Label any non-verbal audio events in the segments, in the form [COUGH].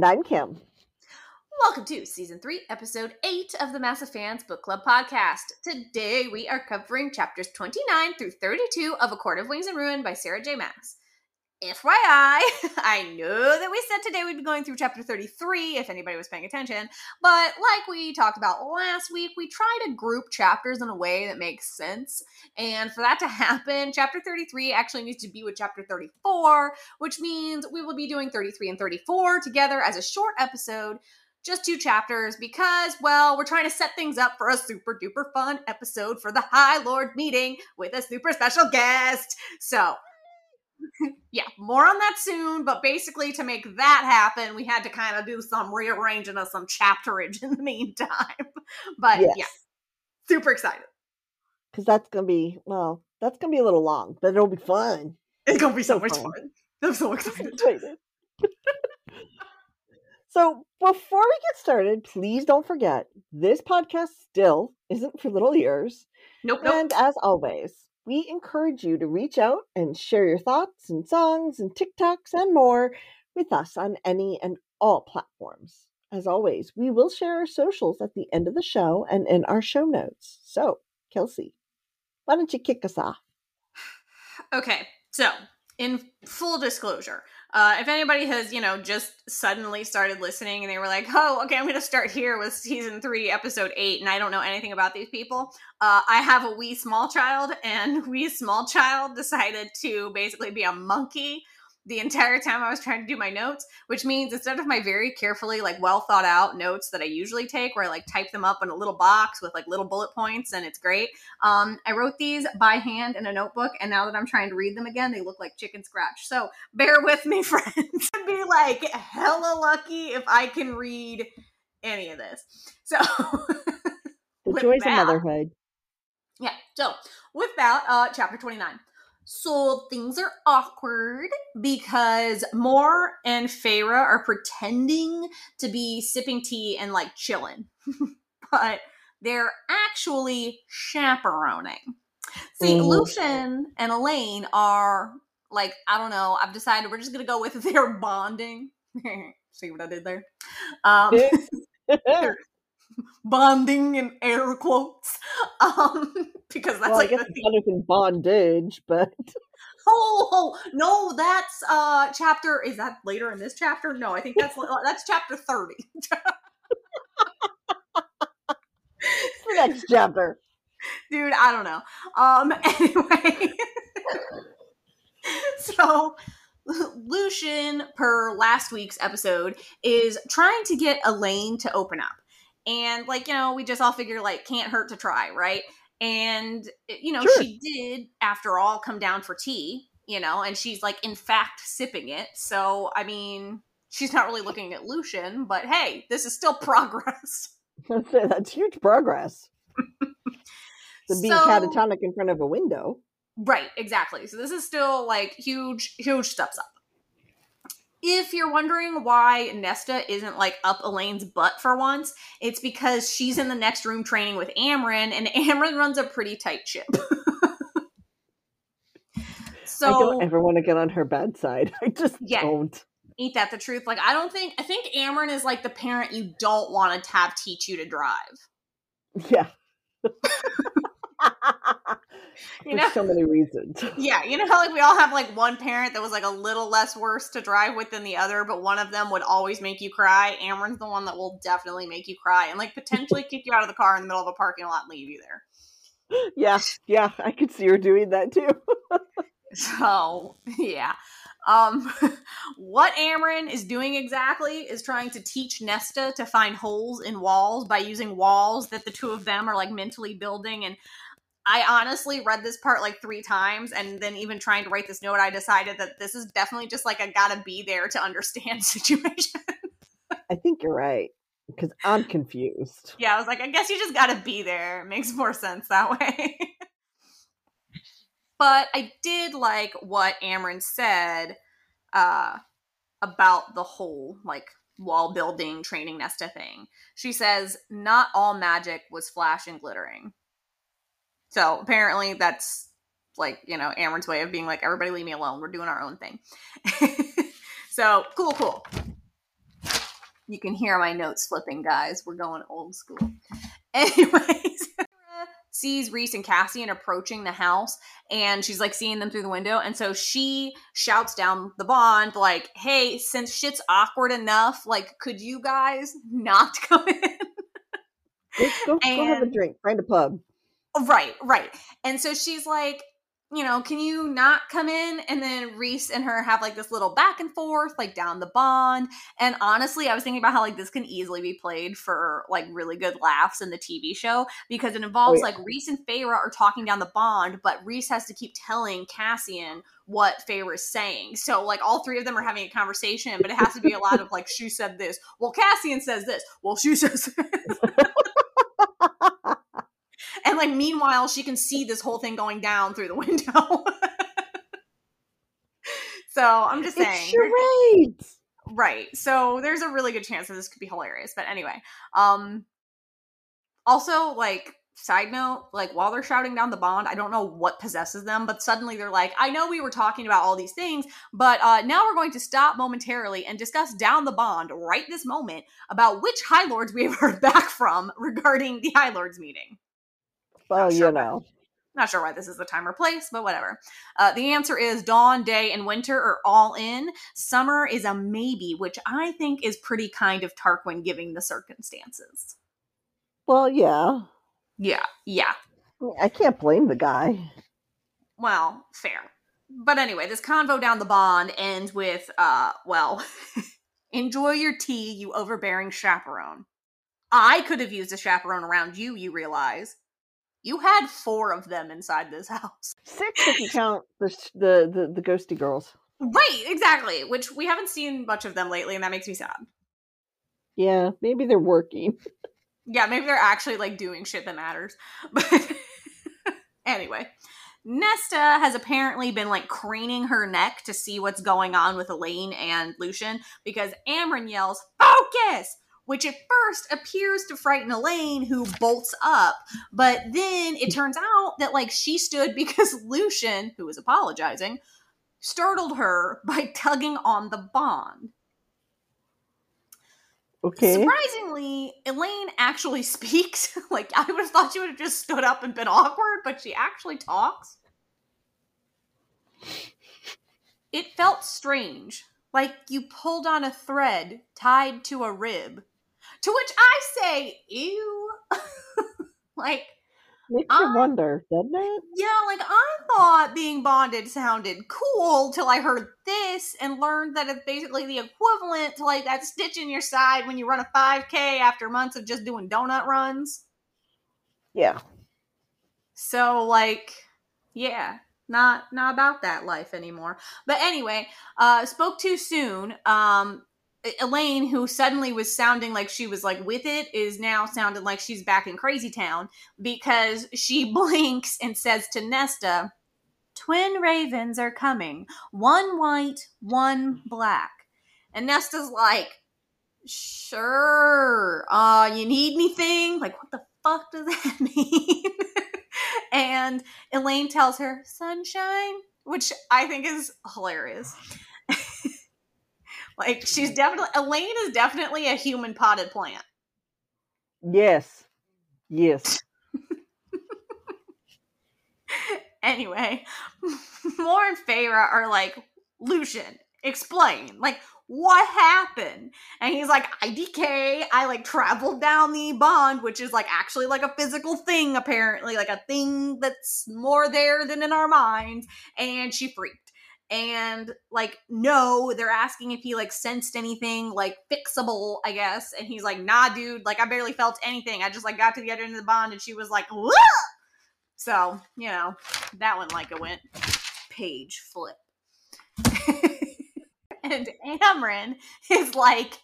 And I'm Kim. Welcome to season three, episode eight of the Massive Fans Book Club podcast. Today we are covering chapters 29 through 32 of A Court of Wings and Ruin by Sarah J. Maas. FYI, [LAUGHS] I know that we said today we'd be going through chapter 33 if anybody was paying attention, but like we talked about last week, we try to group chapters in a way that makes sense. And for that to happen, chapter 33 actually needs to be with chapter 34, which means we will be doing 33 and 34 together as a short episode just two chapters because, well, we're trying to set things up for a super duper fun episode for the High Lord meeting with a super special guest. So, yeah, more on that soon. But basically, to make that happen, we had to kind of do some rearranging of some chapterage in the meantime. [LAUGHS] But Yes. yeah, super excited. Because that's going to be, well, that's going to be a little long, but it'll be fun. It's gonna be so, So much fun. fun. I'm so excited. [LAUGHS] So before we get started, please don't forget this podcast still isn't for little ears. Nope, nope. And as always, we encourage you to reach out and share your thoughts and songs and TikToks and more with us on any and all platforms. As always, we will share our socials at the end of the show and in our show notes. So, Kelsey, why don't you kick us off? [SIGHS] Okay, so in full disclosure, uh, if anybody has, you know, just suddenly started listening and they were like, oh, okay, I'm going to start here with season three, episode eight, and I don't know anything about these people, uh, I have a wee small child, and [LAUGHS] wee small child decided to basically be a monkey the entire time I was trying to do my notes, which means instead of my very carefully, like, well thought out notes that I usually take, where I like type them up in a little box with like little bullet points and it's great, um, I wrote these by hand in a notebook, and now that I'm trying to read them again, they look like chicken scratch. So bear with me, [LAUGHS] friends. I'd be like hella lucky if I can read any of this. So [LAUGHS] The joys that- of motherhood. yeah. So with that, uh, chapter 29. So things are awkward because Mor and Feyre are pretending to be sipping tea and like chilling, [LAUGHS] but they're actually chaperoning. See, Mhm. Lucien and Elain are like, I don't know, I've decided we're just gonna go with [LAUGHS] they're bonding. [LAUGHS] See what I did there? Um, bonding in air quotes. [LAUGHS] Um, because that's well, I like guess the better than bondage, but [LAUGHS] Oh, oh, no, that's uh chapter is that later in this chapter? No, I think that's that's chapter 30. [LAUGHS] the next chapter. Dude, I don't know. Um anyway. so Lucien, per last week's episode, is trying to get Elain to open up. And like, you know, we just all figure like can't hurt to try, right? And eh, you know, Sure. she did after all come down for tea, you know, and she's like in fact sipping it. So, I mean, she's not really looking at Lucien, but hey, this is still [LAUGHS] progress. [LAUGHS] That's huge progress. [LAUGHS] to be So- catatonic in front of a window. Right, exactly. So this is still like huge, huge steps up. If you're wondering why Nesta isn't like up Elain's butt for once, it's because she's in the next room training with Amren, and [LAUGHS] Amren runs a pretty tight ship. so [LAUGHS] I don't ever want to get on her bad side. [LAUGHS] I just Yeah. don't. ain't that the truth? Like I don't think I think Amren is like the parent you don't want to have teach you to drive. Yeah. [LAUGHS] You For know? so many reasons. [LAUGHS] Yeah, you know how like we all have like one parent that was like a little less worse to drive with than the other, but one of them would always make you cry. Amren's the one that will definitely make you cry and like potentially kick you out of the car in the middle of a parking lot and leave you there. [LAUGHS] yeah, yeah, I could see her doing that too. So yeah. Um what Amren is doing exactly is trying to teach Nesta to find holes in walls by using walls that the two of them are like mentally building and I honestly read this part like three times, and then even trying to write this note, I decided that this is definitely just like a gotta be there to understand [LAUGHS] situation. I think you're right because I'm confused. yeah, I was like, I guess you just gotta be there. It makes more sense that way. but I did like what Amren said uh, about the whole like wall building training Nesta thing. She says, not all magic was flash and glittering. So apparently that's like, you know, Amren's way of being like, everybody leave me alone. We're doing our own thing. [LAUGHS] so cool, cool. You can hear my notes flipping, guys. We're going old school. [LAUGHS] Anyways, [LAUGHS] sees Rhys and Cassian approaching the house and she's like seeing them through the window. And so she shouts down the bond, like, hey, since shit's awkward enough, like, could you guys not come in? Let's go, go have a drink, find a pub. Right, right. And so she's like, you know, can you not come in? And then Rhys and her have like this little back and forth, like down the bond. And honestly, I was thinking about how like this can easily be played for like really good laughs in the TV show because it oh, involves oh, yeah. like Rhys and Feyre are talking down the bond, but Rhys has to keep telling Cassian what Feyre is saying. So like all three of them are having a conversation, but it has to be a lot of like, she said this. Well, Cassian says this. Well, she says [LAUGHS] and like meanwhile she can see this whole thing going down through the window. [LAUGHS] So i'm just saying. charades. right. So there's a really good chance that this could be hilarious. But anyway um also like side note like while they're shouting down the bond i don't know what possesses them but suddenly they're like i know we were talking about all these things but uh now we're going to stop momentarily and discuss down the bond right this moment about which high lords we have [LAUGHS] heard back from regarding the high lords meeting well, sure you know. Not sure why this is the time or place, but whatever. Uh, the answer is dawn, day, and winter are all in. Summer is a maybe, which I think is pretty kind of Tarquin giving the circumstances. Well, yeah. Yeah, yeah. I can't blame the guy. Well, fair. But anyway, this convo down the bond ends with, uh, well, [LAUGHS] enjoy your tea, you overbearing chaperone. I could have used a chaperone around you, you realize. You had four of them inside this [LAUGHS] house. Six if you count the the the, the ghosty girls. Right, exactly. Which we haven't seen much of them lately, and that makes me sad. Yeah, maybe they're working. [LAUGHS] Yeah, maybe they're actually like doing shit that matters. [LAUGHS] But anyway, Nesta has apparently been like craning her neck to see what's going on with Elain and Lucien because Amren yells, "Focus!" Which at first appears to frighten Elain, who bolts up. But then it turns out that like she stood [LAUGHS] because Lucien, who was apologizing, startled her by [LAUGHS] tugging on the bond. Okay. Surprisingly, Elain actually [LAUGHS] speaks. like I would have thought she would have just stood up and been awkward, but she actually talks. It felt strange, like you pulled on a thread tied to a rib. To which I say, ew. [LAUGHS] like, Makes you wonder, doesn't it? Yeah, like I thought being bonded sounded cool till I heard this and learned that it's basically the equivalent to like that stitch in your side when you run a 5K after months of just doing donut runs. Yeah. So like, yeah, not not about that life anymore. But anyway, uh spoke too soon. Um Elain, who suddenly was sounding like she was like with it, is now sounding like she's back in Crazy Town because she [LAUGHS] blinks and says to Nesta, Twin ravens are coming, one white, one black. And Nesta's like, Sure. Uh, you need anything? Like, what the fuck does that [LAUGHS] mean? and Elain tells her, Sunshine, which I think is hilarious. [LAUGHS] Like she's definitely Elain is definitely a human potted plant. Yes. Yes. [LAUGHS] anyway, [LAUGHS] Mor and Feyre are like, Lucien, explain. Like, what happened? And he's like, IDK, I like traveled down the bond, which is like actually like a physical thing, apparently, like a thing that's more there than in our minds. And she freaked and like no they're asking if he like sensed anything like fixable i guess and he's like nah dude like i barely felt anything i just like got to the other end of the bond and she was like so you know that one like it went page flip. [LAUGHS] And Amren is like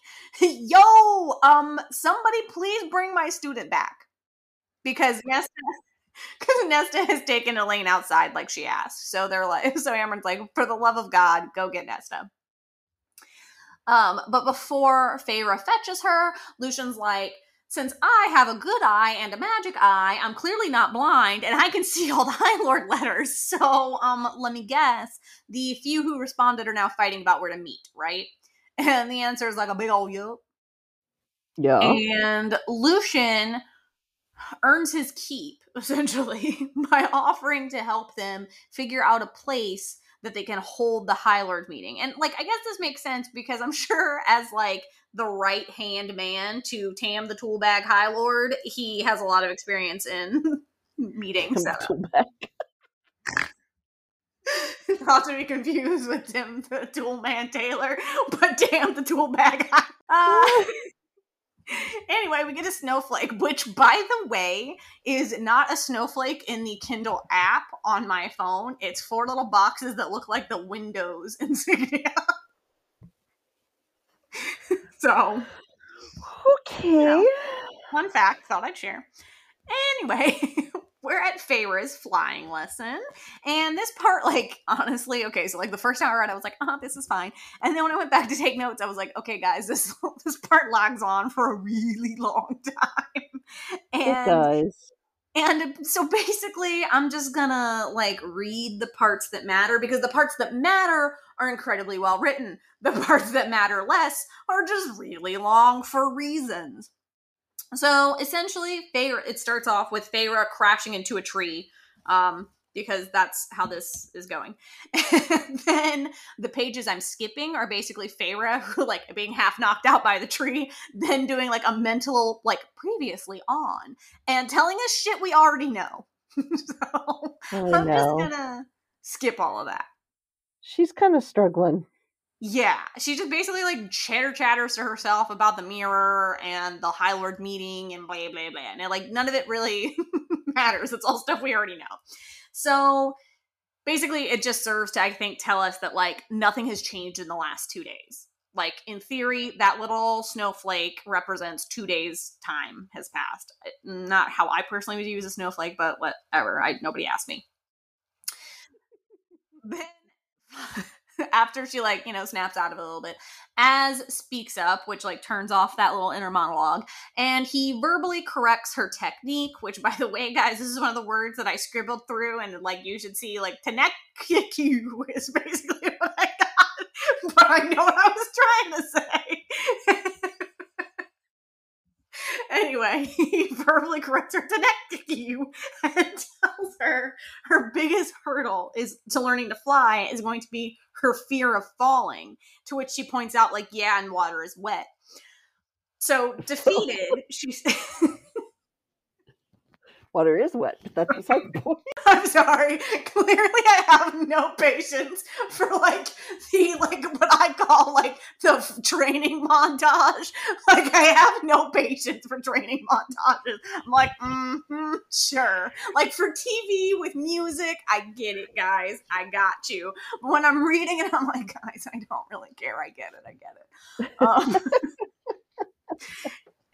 yo um somebody please bring my student back. Because yes [LAUGHS] because Nesta has taken Elain outside like she asked. So they're like, [LAUGHS] so Amren's like, for the love of God, go get Nesta. Um, but before Feyre fetches her, Lucien's like, since I have a good eye and a magic eye, I'm clearly not blind, and I can [LAUGHS] see all the High Lord letters. So, um, let me guess, the few who responded are now fighting about where to meet, right? And the answer is like a big old yup. Yeah. And Lucien earns his keep [LAUGHS] essentially by offering to help them figure out a place that they can hold the High Lord meeting. And like I guess this makes sense because I'm [LAUGHS] sure as like the right hand man to Tam the tool bag High Lord, he has a lot of experience in [LAUGHS] meetings. Not to be confused with Tim the tool man Taylor, but damn the tool bag. Uh, anyway, we get a snowflake, which, by the way, is not a snowflake in the Kindle app on my phone. It's four little boxes that look like the Windows insignia. [LAUGHS] so, okay. You know, fun fact, thought I'd share. Anyway, [LAUGHS] we're at Feyre's flying lesson. And this part, like, [LAUGHS] honestly, okay, so like the first time I read, I was like, oh, this is fine. And then when I went back to take notes, I was like, okay, guys, this [LAUGHS] this part lags on for a really long [LAUGHS] time. And it does. And so basically, I'm just gonna like read the parts that matter because the parts that matter are incredibly well written. The parts that matter less are just really long for reasons. So essentially, Feyre, it starts off with Feyre crashing into a tree. Um, because that's how this is going. [LAUGHS] Then the pages I'm skipping are basically Feyre [LAUGHS] who like being half knocked out by the tree, [LAUGHS] then doing like a mental like previously on and telling us shit we already know. so I I'm just gonna skip all of that. She's kind of struggling. Yeah, she just basically like chatter chatters to herself about the mirror and the High Lord meeting and blah blah blah. And it, like none of it really [LAUGHS] matters. It's all stuff we already know. So basically, it just serves to I think tell us that like nothing has changed in the last two days. Like in theory, that little snowflake represents two days time has passed. Not how I personally would use a snowflake, but whatever. I nobody asked me. [LAUGHS] Then [LAUGHS] after she like you know snaps out of it a little bit Az speaks up which like turns off that little inner monologue and he verbally corrects her technique which [LAUGHS] by the way guys this is one of the words that i scribbled through and like you should see like you [LAUGHS] is basically what i got but i know what i was trying to say anyway [LAUGHS] he verbally corrects her to neck to you [LAUGHS] and tells her her biggest hurdle is to learning to fly is going to be her fear of falling to which she points out like yeah and water is wet. So [LAUGHS] defeated she's Water is wet, but that's [LAUGHS] beside the point. i'm sorry. Clearly i have no patience for like the like what i call like the training montage. Like i have no patience for training montages. I'm like mm-hmm, sure. Like for tv with music i get it guys. I got you. But when i'm reading it i'm like guys i don't really care. I get it. I get it. Um,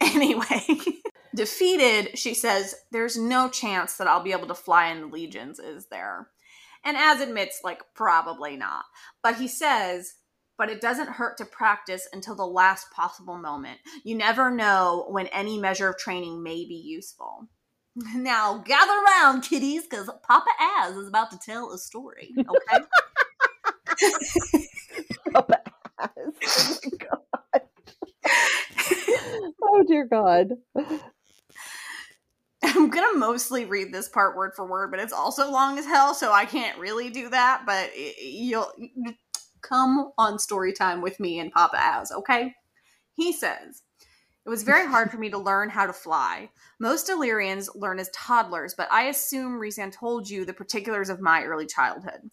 [LAUGHS] anyway [LAUGHS] defeated she says there's no chance that i'll be able to fly in the legions is there and Az admits like probably not but he says but it doesn't hurt to practice until the last possible moment you never know when any measure of training may be useful [LAUGHS] now gather around kiddies because papa az is about to tell a story okay [LAUGHS] Papa ass. Oh my god. oh dear God. [LAUGHS] I'm gonna mostly read this part word for word, but it's also long as hell, so I can't really do that. But you'll come on story time with me and Papa Az, okay? He says, It was very hard for me to learn how to fly. Most Illyrians learn as toddlers, but I assume Rhysand told you the particulars of my early childhood.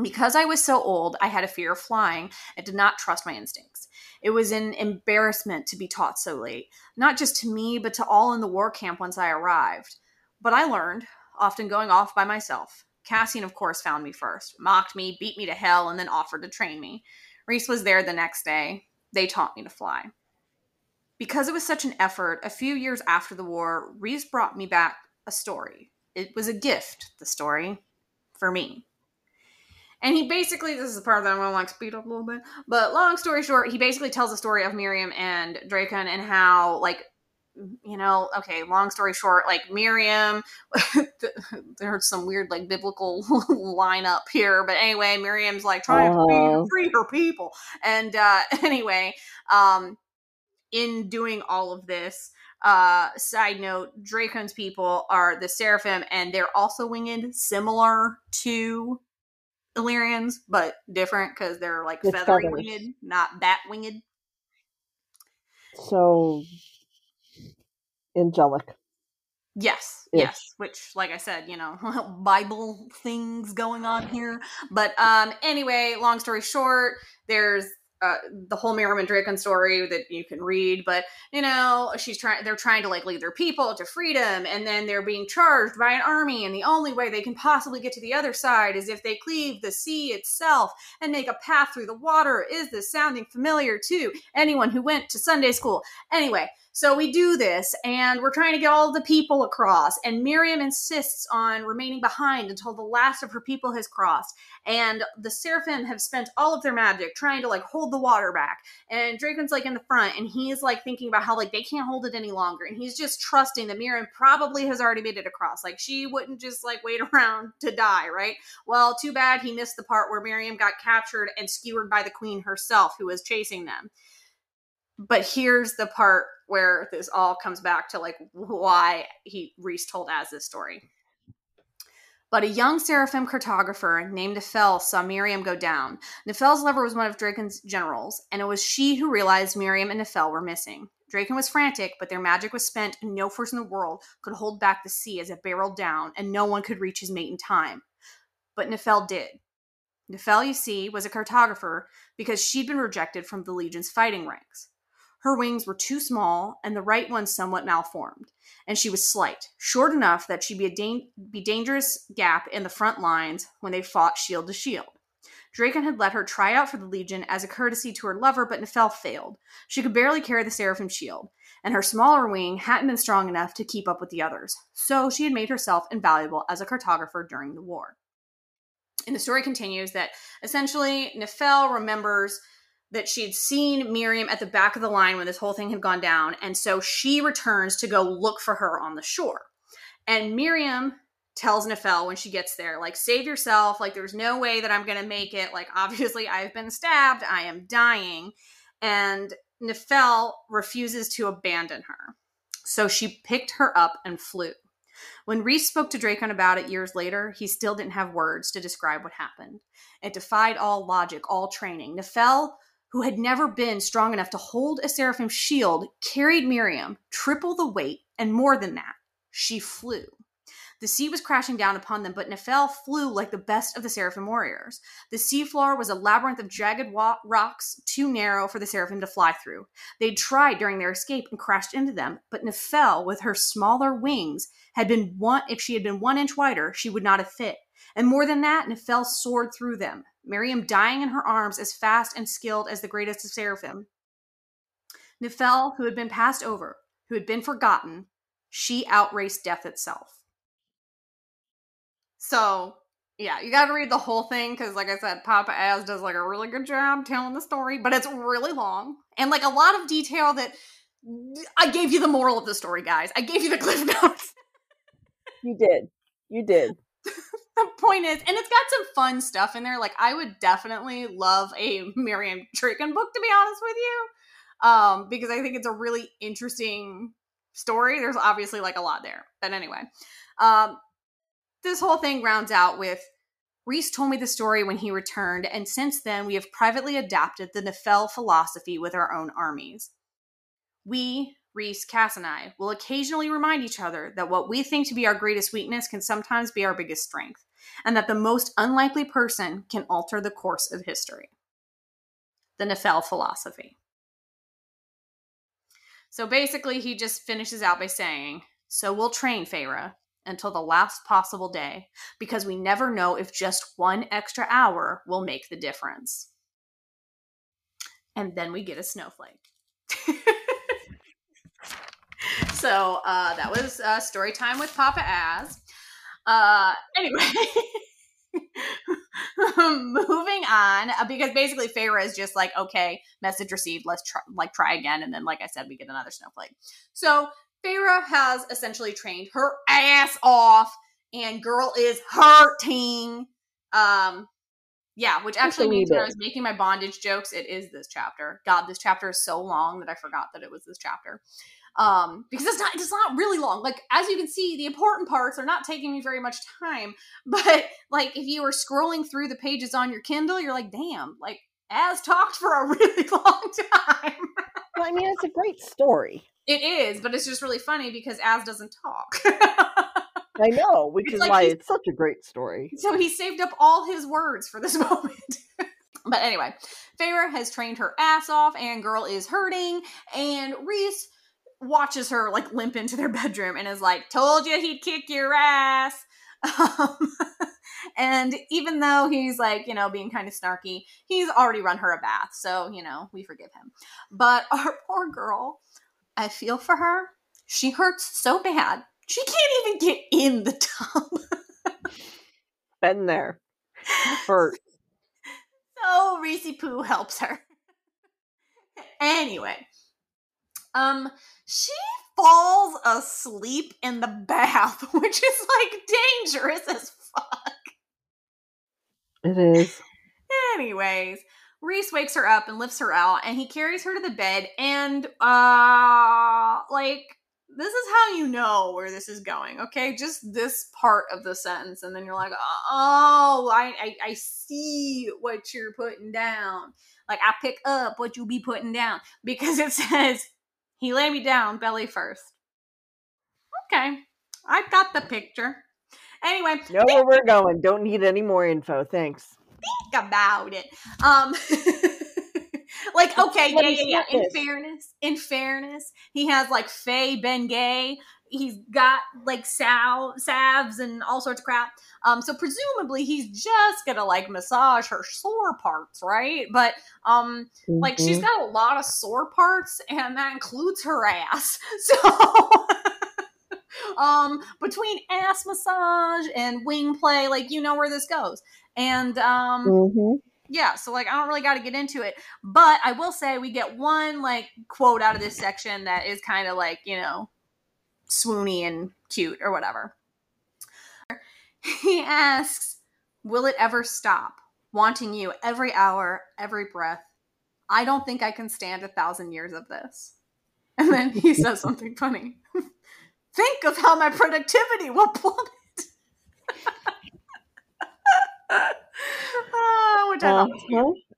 Because I was so old, I had a fear of flying and did not trust my instincts. It was an embarrassment to be taught so late, not just to me, but to all in the war camp once I arrived. But I learned, often going off by myself. Cassian, of course, found me first, mocked me, beat me to hell, and then offered to train me. Rhys was there the next day. They taught me to fly. Because it was such an effort, a few years after the war, Rhys brought me back a story. It was a gift, the story, for me. And he basically, this is the part that I'm gonna like speed up a little bit. But long story short, he basically tells the story of Miryam and Drakon and how, like, you know, okay, long story short, like Miryam, [LAUGHS] there's some weird like biblical [LAUGHS] lineup here, but anyway, Miryam's like trying to Uh-huh. free, free her people, and uh, [LAUGHS] anyway, um, in doing all of this, uh, side note, Drakon's people are the Seraphim, and they're also winged, similar to Illyrians, but different because they're like With feathery feathers. winged, not bat winged. So angelic. Yes, Ish. yes. Which, like I said, you know, [LAUGHS] Bible things going on here. But um, anyway, long story short, there's uh, the whole Miryam and Drakon story that you can read. But you know, she's trying. They're trying to like lead their people to freedom, and then they're being charged by an army. And the only way they can possibly get to the other side is if they cleave the sea itself and make a path through the water. Is this sounding familiar to anyone who went to Sunday school? Anyway, so we do this, and we're trying to get all the people across. And Miryam insists on remaining behind until the last of her people has crossed. And the Seraphim have spent all of their magic trying to like hold the water back. And Drakon's like in the front, and he's like thinking about how like they can't hold it any longer. And he's just trusting that Miryam probably has already made it across. Like she wouldn't just like wait [LAUGHS] around to die, right? Well, too bad he missed the part where Miryam got captured and skewered by the queen herself, who was chasing them but here's the part where this all comes back to like why he Rhys told Az this story. But a young seraphim cartographer named Nephelle saw Miryam go down. Nephelle's lover was one of Drakon's generals, and it was she who realized Miryam and Nephelle were missing. Drakon was frantic, but their magic was spent, and no force in the world could hold back the sea as it barreled down, and no one could reach his mate in time. But Nephelle did. Nephelle, you see, was a cartographer because she'd been rejected from the Legion's fighting ranks. Her wings were too small and the right one somewhat malformed, and she was slight, short enough that she'd be a be dangerous gap in the front lines when they fought shield to shield. Drakon had let her try out for the Legion as a courtesy to her lover, but Nephelle failed. She could barely carry the Seraphim shield, and her smaller wing hadn't been strong enough to keep up with the others, so she had made herself invaluable as a cartographer during the war. And the story continues that essentially Nephelle remembers that she'd seen Miryam at the back of the line when this whole thing had gone down, and so she returns to go look for her on the shore. And Miryam tells Nephelle when she gets there, like, save yourself, like, there's no way that I'm gonna make it. Like, [LAUGHS] obviously, I've been stabbed, I am dying. And Nephelle refuses to abandon her. So she picked her up and flew. When Rhys spoke to Drakon about it years later, he still didn't have words to describe what happened. It defied all logic, all training. Nephelle who had never been strong enough to hold a seraphim shield, carried Miryam triple the weight, and more than that, she flew. The sea was crashing down upon them, but Nephelle flew like the best of the seraphim warriors. The seafloor was a labyrinth of jagged wa- rocks too narrow for the seraphim to fly through. They'd tried during their escape and crashed into them, but Nephelle, with her smaller wings, had been one. If she had been one inch wider, she would not have fit. And more than that, Nephelle soared through them, Miryam dying in her arms as fast and skilled as the greatest of seraphim. Nephelle, who had been passed over, who had been forgotten, she outraced death itself. So, yeah, you got to read the whole thing because, like I said, Papa Az does like a really good job telling the story, but it's really long and like a lot of detail that I gave you the moral of the story, guys. I gave you the cliff notes. You did. You did. [LAUGHS] the point is, and it's got some fun stuff in there. Like, I would definitely love a Miryam Drakon book, to be honest with you, um, because I think it's a really interesting story. There's obviously like a lot there, but anyway, um, this whole thing rounds out with Rhys told me the story when he returned, and since then we have privately adapted the Nephelle philosophy with our own armies. We, Rhys, Cass, and I, will occasionally remind each other that what we think to be our greatest weakness can sometimes be our biggest strength, and that the most unlikely person can alter the course of history. The Nephelle philosophy. So basically, he just finishes out by saying, So we'll train Feyre until the last possible day, because we never know if just one extra hour will make the difference. And then we get a snowflake. [LAUGHS] so uh, that was uh, story time with Papa Az. Uh, anyway, [LAUGHS] moving on uh, because basically Feyre is just like, okay, message received. Let's try, like try again, and then, like I said, we get another snowflake. So Feyre has essentially trained her ass off, and girl is hurting. Um, Yeah, which actually means when I was making my bondage jokes, it is this chapter. God, this chapter is so long that I forgot that it was this chapter. Um, because it's not it's not really long. Like as you can see, the important parts are not taking me very much time. [LAUGHS] But like if you were scrolling through the pages on your Kindle, you're like, damn, like Az talked for a [LAUGHS] really long time. [LAUGHS] Well, I mean, it's a great story. It is, but it's just really funny because Az doesn't talk. I know, which It's is like why it's such a great story. so he saved up all his words for this moment. but anyway, Feyre has trained her ass off, and girl is hurting, and Rhys watches her like limp into their [LAUGHS] bedroom and is like, "Told you he'd kick your ass." [LAUGHS] Um, and even though he's like, you know, being kind of snarky, he's already run her a bath, so you know we forgive him. But [LAUGHS] our poor girl, I feel for her. She hurts so bad. She can't even get in the tub. Been there. Hurt. So Rhys Poo helps her. anyway, um, she falls asleep in the bath, [LAUGHS] which is like dangerous as fuck. It is. Anyways, Rhys wakes her up and lifts her out, and he carries her to the bed. And uh, like this is how you know where this is going. Okay, just this part of the sentence, and then you're like, oh, I I, I see what you're putting down. Like I pick up what you be putting down because it [LAUGHS] says he lay me down belly first. Okay, I've got the picture. Anyway, Know where we're going. Don't need any more info. Thanks. think about it. Um [LAUGHS] like okay, yeah, yeah, yeah. In fairness, in fairness, he has like Faye Ben Gay. He's got like sal salves and all sorts of crap. Um, so presumably he's just gonna like massage her sore parts, right? But um, like she's got a lot of sore parts, and that includes her ass. [LAUGHS] So um, between ass massage and wing play, like you know where this goes. And um, Mhm. yeah, so like I don't really got to get into it, but I will say we get one like quote out of this section that is kind of like you know swoony and cute or whatever. He asks, "Will it ever stop? Wanting you every hour, every breath. I don't think I can stand a thousand years of this." And then he [LAUGHS] says something funny. [LAUGHS] Think of how my productivity will plummet. [LAUGHS] Ah, which I thought was cute Uh-huh.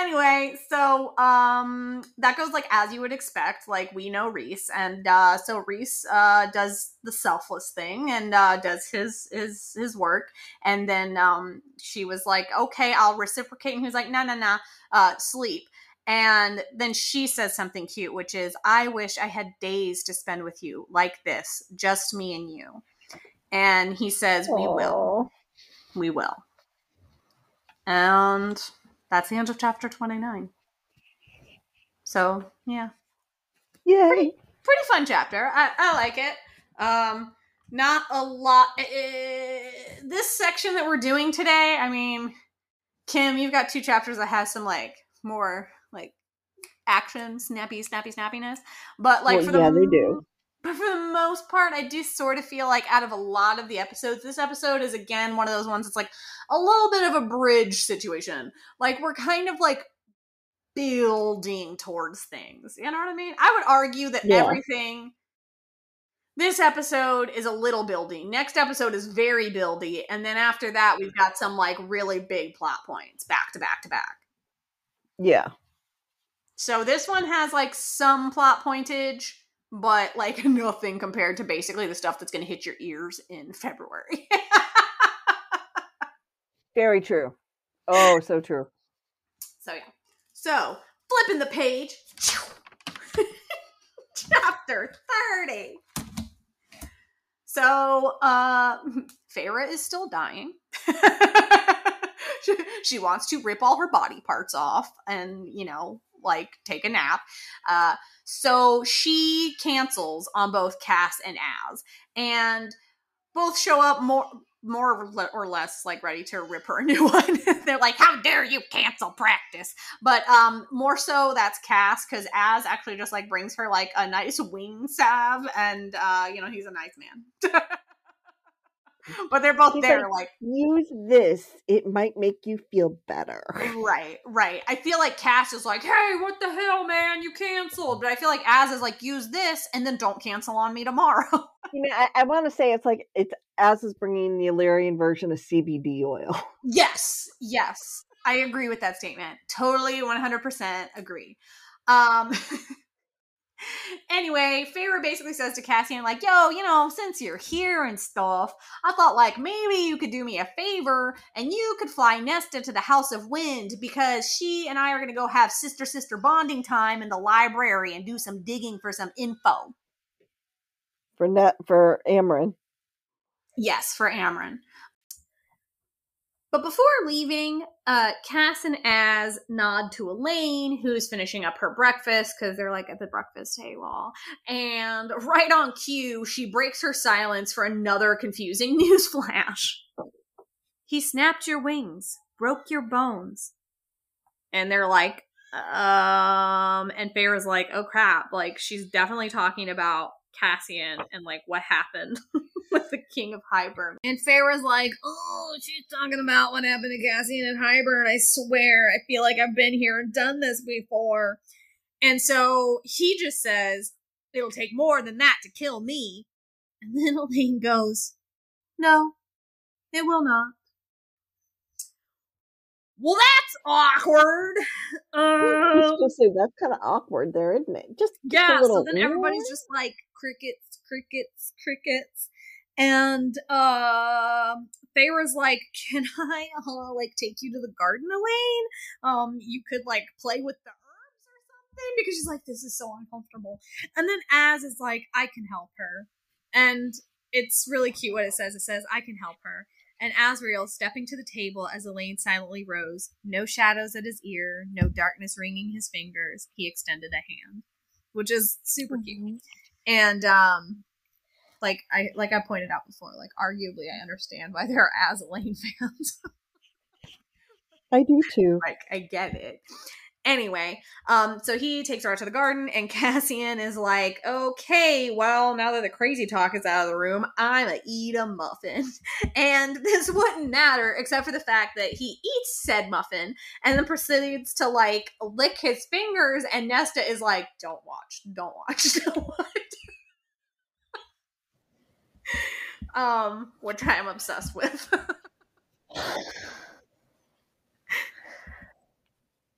Anyway so um that goes like as you would expect like we know rhys and uh so rhys uh does the selfless thing and uh does his his his work. And then um she was like okay i'll reciprocate and he's like no no no uh sleep. And then she says something cute which is i wish i had days to spend with you like this just me and you. And he says we will. We will. And that's the end of chapter 29. So, yeah. yeah, Pretty fun chapter. I, I like it. Um, not a lot. eh, this section that we're doing today, I mean, Kim, you've got two chapters that have some, like, more, like, action, snappy, snappy, snappiness. But, like, Well, for the yeah, they do. But for the most part, I do sort of feel like out of a lot of the episodes, this episode is again one of those ones that's like a little bit of a bridge situation. Like we're kind of like building towards things. You know what I mean? I would argue that Yeah. everything this episode is a little buildy. Next episode is very buildy, and then after that, we've got some like really big plot points back to back to back. Yeah. So this one has like some plot pointage, but like [LAUGHS] nothing compared to basically the stuff that's going to hit your ears in February. [LAUGHS] Very true. Oh, so true. so yeah. So flipping the page, [LAUGHS] chapter thirty. So uh, Feyre is still dying. she, she wants to rip all her body parts off and you know like take a nap. Uh, so she cancels on both Cass and Az, and both show up more more or less like ready to rip her a new [LAUGHS] one. They're like, "How dare you cancel practice?" But um, more so that's Cass because Az actually just like brings her like a nice wing salve, and uh, you know he's a nice man. [LAUGHS] but they're both He's there, like, like, Use this. It might make you feel better. right, right. I feel like Cass is like, hey, what the hell, man? You canceled. But I feel like Az is like, use this and then don't cancel on me tomorrow. [LAUGHS] You know, I, I want to say it's like it's Az is bringing the Illyrian version of CBD oil. yes, yes. I agree with that statement. Totally 100% agree. Um, [LAUGHS] anyway, Feyre basically says to Cassian, like, yo, you know, since you're here and stuff, I thought, like, maybe you could do me a favor and you could fly Nesta to the House of Wind because she and I are going to go have sister sister bonding time in the library and do some digging for some info. for net for Amren. Yes, for Amren. But before leaving, uh, Cass and Az nod to Elain, who's finishing up her breakfast because they're like at the breakfast table. And right on cue, she breaks her silence for another confusing [LAUGHS] news flash. He snapped your wings, broke your bones. And they're like, um, and Feyre's like, oh crap, like she's definitely talking about Cassian and like what happened [LAUGHS] with the King of Hybern. And Feyre's like, oh, she's talking about what happened to Cassian and Hybern. I swear, I feel like I've been here and done this before. And so he just says, it'll take more than that to kill me. And [LAUGHS] then Elain goes, no, it will not. Well, that's awkward. Um, gonna say that's kind of awkward there, isn't it? Just, just yeah, a little. so then everybody's just like crickets, crickets, crickets. And um Feyre's like, [LAUGHS] Can I uh, like take you to the garden, Elain? Um, you could like play with the herbs or something because she's like, This is so uncomfortable. And then Az is like, I can help her. And it's really cute what it says. It says, I can help her. And Azriel stepping to the table as Elain silently rose, no shadows at his ear, no darkness wringing his fingers, he extended a hand. Which is super cute Mhm. and um like i like i pointed out before like arguably i understand why there are Az [LAUGHS] elain fans I do too. like i get it anyway um so he takes her out to the garden and [LAUGHS] cassian is like okay well now that the crazy talk is out of the room i'm gonna eat a muffin. [LAUGHS] And this wouldn't matter except for the fact that he eats said muffin and then proceeds to like lick his fingers and nesta is like don't watch don't watch [LAUGHS] don't watch. Um which i'm obsessed with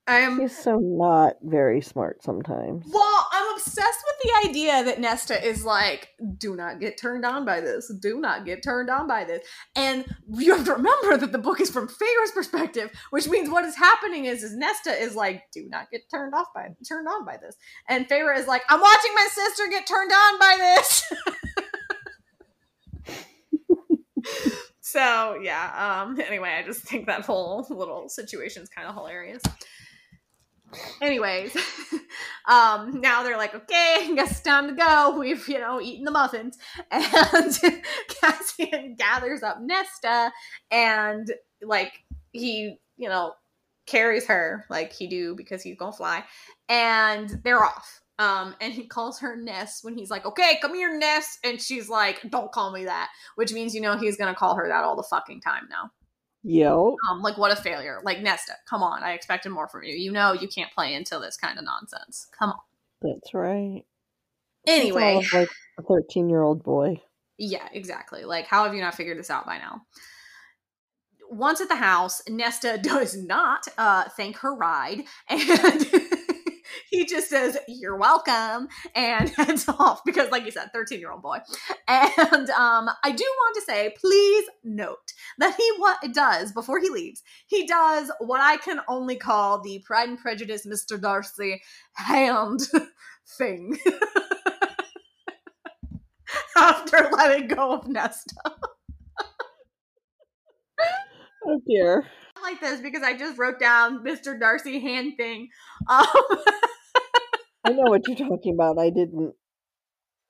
i'm He's so not very smart sometimes. Well, I'm obsessed with the idea that Nesta is like, do not get turned on by this. Do not get turned on by this. And you have to remember that the book is from Feyre's perspective, which means what is happening is, is Nesta is like, do not get turned off by turned on by this. And Feyre is like, I'm watching my sister get turned on by this. [LAUGHS] so yeah, um anyway, I just think that whole little situation is kind of hilarious anyways [LAUGHS] um now they're like okay [LAUGHS] I guess it's time to go. We've you know eaten the muffins. [LAUGHS] And cassian gathers up nesta and like he you know carries her like he do because he's gonna fly and they're off. Um and he calls her ness when he's like okay come here ness. And she's like don't call me that which means you know he's gonna call her that all the fucking time now Yo, um, like what a failure. Like Nesta, come on, I expected more from you. You know you can't play into this kind of nonsense. Come on. that's right. It's Anyway, of, like a thirteen-year-old boy. yeah, exactly. Like how have you not figured this out by now? Once at the house, Nesta [LAUGHS] does not uh, thank her ride, and [LAUGHS] he just says, "You're welcome," and [LAUGHS] heads off because, like you said, thirteen-year-old boy. And um, I do want to say, please note that he what does before he leaves. He does what I can only call the Pride and Prejudice, Mr. Darcy hand [LAUGHS] thing. [LAUGHS] After letting go of Nesta. Oh dear. I like this because I just wrote down Mr. Darcy hand thing. Um, I know what you're talking about. I didn't.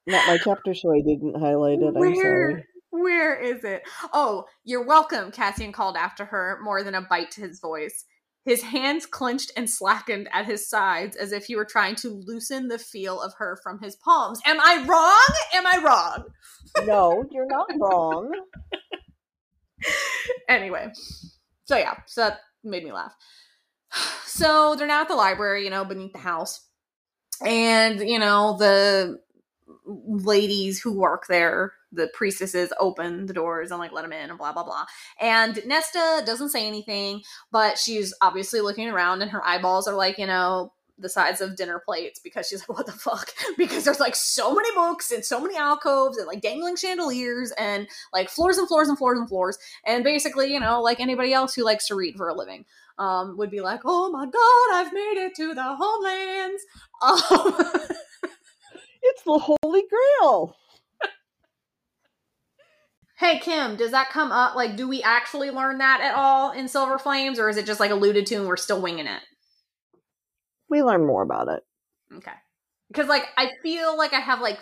Not my chapter, so I didn't highlight it. I'm sorry. Where is it? Oh, you're welcome, Cassian called after her, more than a bite to his voice. His hands clenched and slackened at his sides as if he were trying to loosen the feel of her from his palms. Am I wrong? Am I wrong? No, you're not wrong. [LAUGHS] anyway, so yeah, so that made me laugh. [SIGHS] So they're now at the library, you know, beneath the house. And, you know, the ladies who work there, the priestesses open the doors and like let them in and blah blah blah. And Nesta doesn't say anything, but she's obviously looking around and her eyeballs are like, you know, the size of dinner plates because she's [LAUGHS] like, what the fuck? [LAUGHS] Because there's like so many books and so many alcoves and like dangling chandeliers and like floors and floors and floors and floors. And basically, you know, like anybody else who likes to read for a living um, would be like, oh my god, I've made it to the homelands. Um, [LAUGHS] it's the Holy Grail. hey Kim, does that come up? Like, do we actually learn that at all in Silver Flames, or is it just like alluded to and we're still winging it? We learn more about it. Okay. Because like I feel like I have like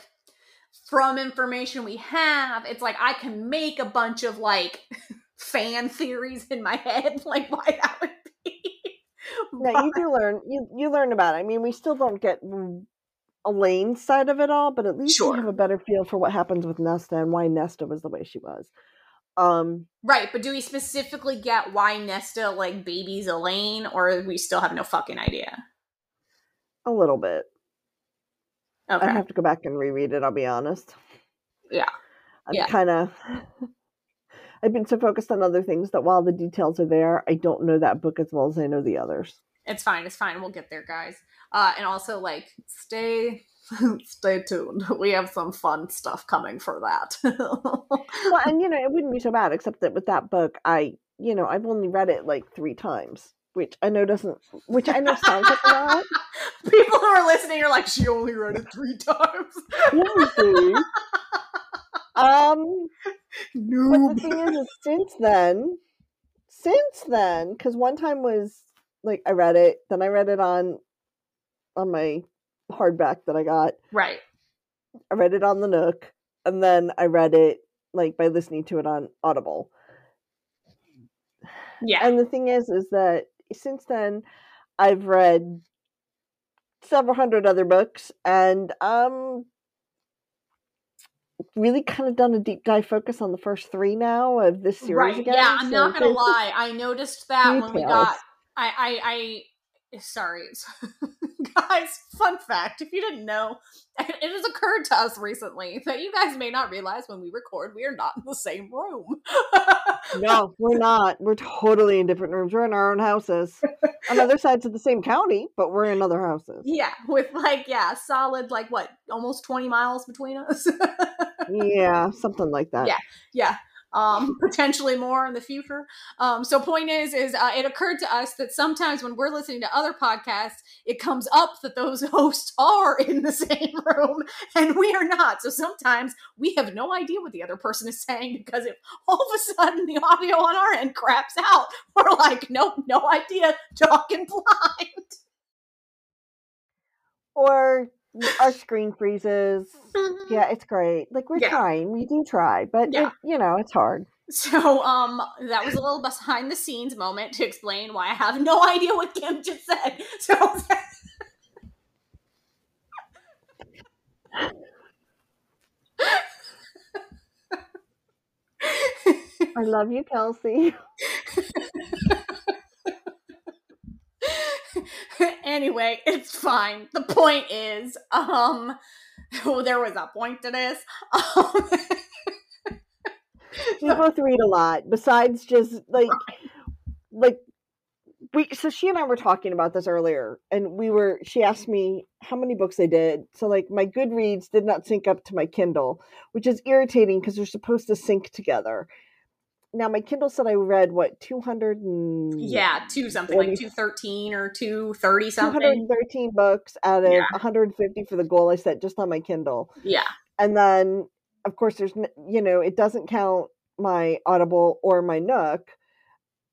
from information we have, it's like I can make a bunch of like [LAUGHS] fan theories in my head, [LAUGHS] like why that would [LAUGHS] yeah, you do learn. You you learn about it. I mean, we still don't get Elain's side of it all, but at least sure. we have a better feel for what happens with Nesta and why Nesta was the way she was. Um, right, but do we specifically get why Nesta like babies Elain, or we still have no fucking idea? A little bit. Okay. I have to go back and reread it. I'll be honest. Yeah. I'm yeah. kind of. [LAUGHS] I've been so focused on other things that while the details are there, I don't know that book as well as I know the others. It's fine. It's fine. We'll get there, guys. Uh, and also, like, stay [LAUGHS] stay tuned. We have some fun stuff coming for that. [LAUGHS] well, and you know, it wouldn't be so bad, except that with that book, I, you know, I've only read it like three times, which I know doesn't, which I know sounds like a lot. [LAUGHS] People who are listening are like, she only read it three times. Um, But the thing is, is, since then, since then, because one time was like I read it, then I read it on on my hardback that I got. Right. I read it on the Nook, and then I read it like by listening to it on Audible. Yeah. And the thing is, is that since then, I've read several hundred other books, and um, really kind of done a deep dive focus on the first three now of this series right. again. Yeah, I'm so not gonna lie. I noticed that details. when we got I I, I sorry [LAUGHS] guys fun fact if you didn't know [LAUGHS] it has occurred to us recently that you guys may not realize when we record we are not in the same room no we're not we're totally in different rooms we're in our own houses on other sides of the same county but we're in other houses yeah with like yeah solid like what almost 20 miles between us [LAUGHS] yeah something like that yeah yeah um, [LAUGHS] potentially more in the future. Um, so point is, is uh, it occurred to us that sometimes when we're listening to other podcasts, it comes up that those [LAUGHS] hosts are in the [LAUGHS] same room and we are not. So sometimes we have no idea what the other person is saying because if all of a sudden the audio on our end craps out, we're like, nope, no idea, talking blind. Or our screen freezes. Mm-hmm. Yeah, it's great. Like we're yeah. trying, we do try, but yeah. it, you know, it's hard. So, um, that was a little behind the scenes moment to explain why I have no idea what Kim just said. [LAUGHS] So. I love you, Kelsey. [LAUGHS] [LAUGHS] anyway, it's fine. The point is, um, [LAUGHS] oh, there was a point to this. Um, [LAUGHS] we both read a lot. Besides just like, like we. So she and I were talking about this earlier, and we were. She asked me how many books I did. So like, my Goodreads did not sync up to my Kindle, which is irritating because they're supposed to sync together now my Kindle said I read what 200 and yeah, two something like 213 or 230 something. 213 books out of yeah. 150 for the goal I set just on my Kindle. Yeah. And then of course there's you know, it doesn't count my Audible or my Nook.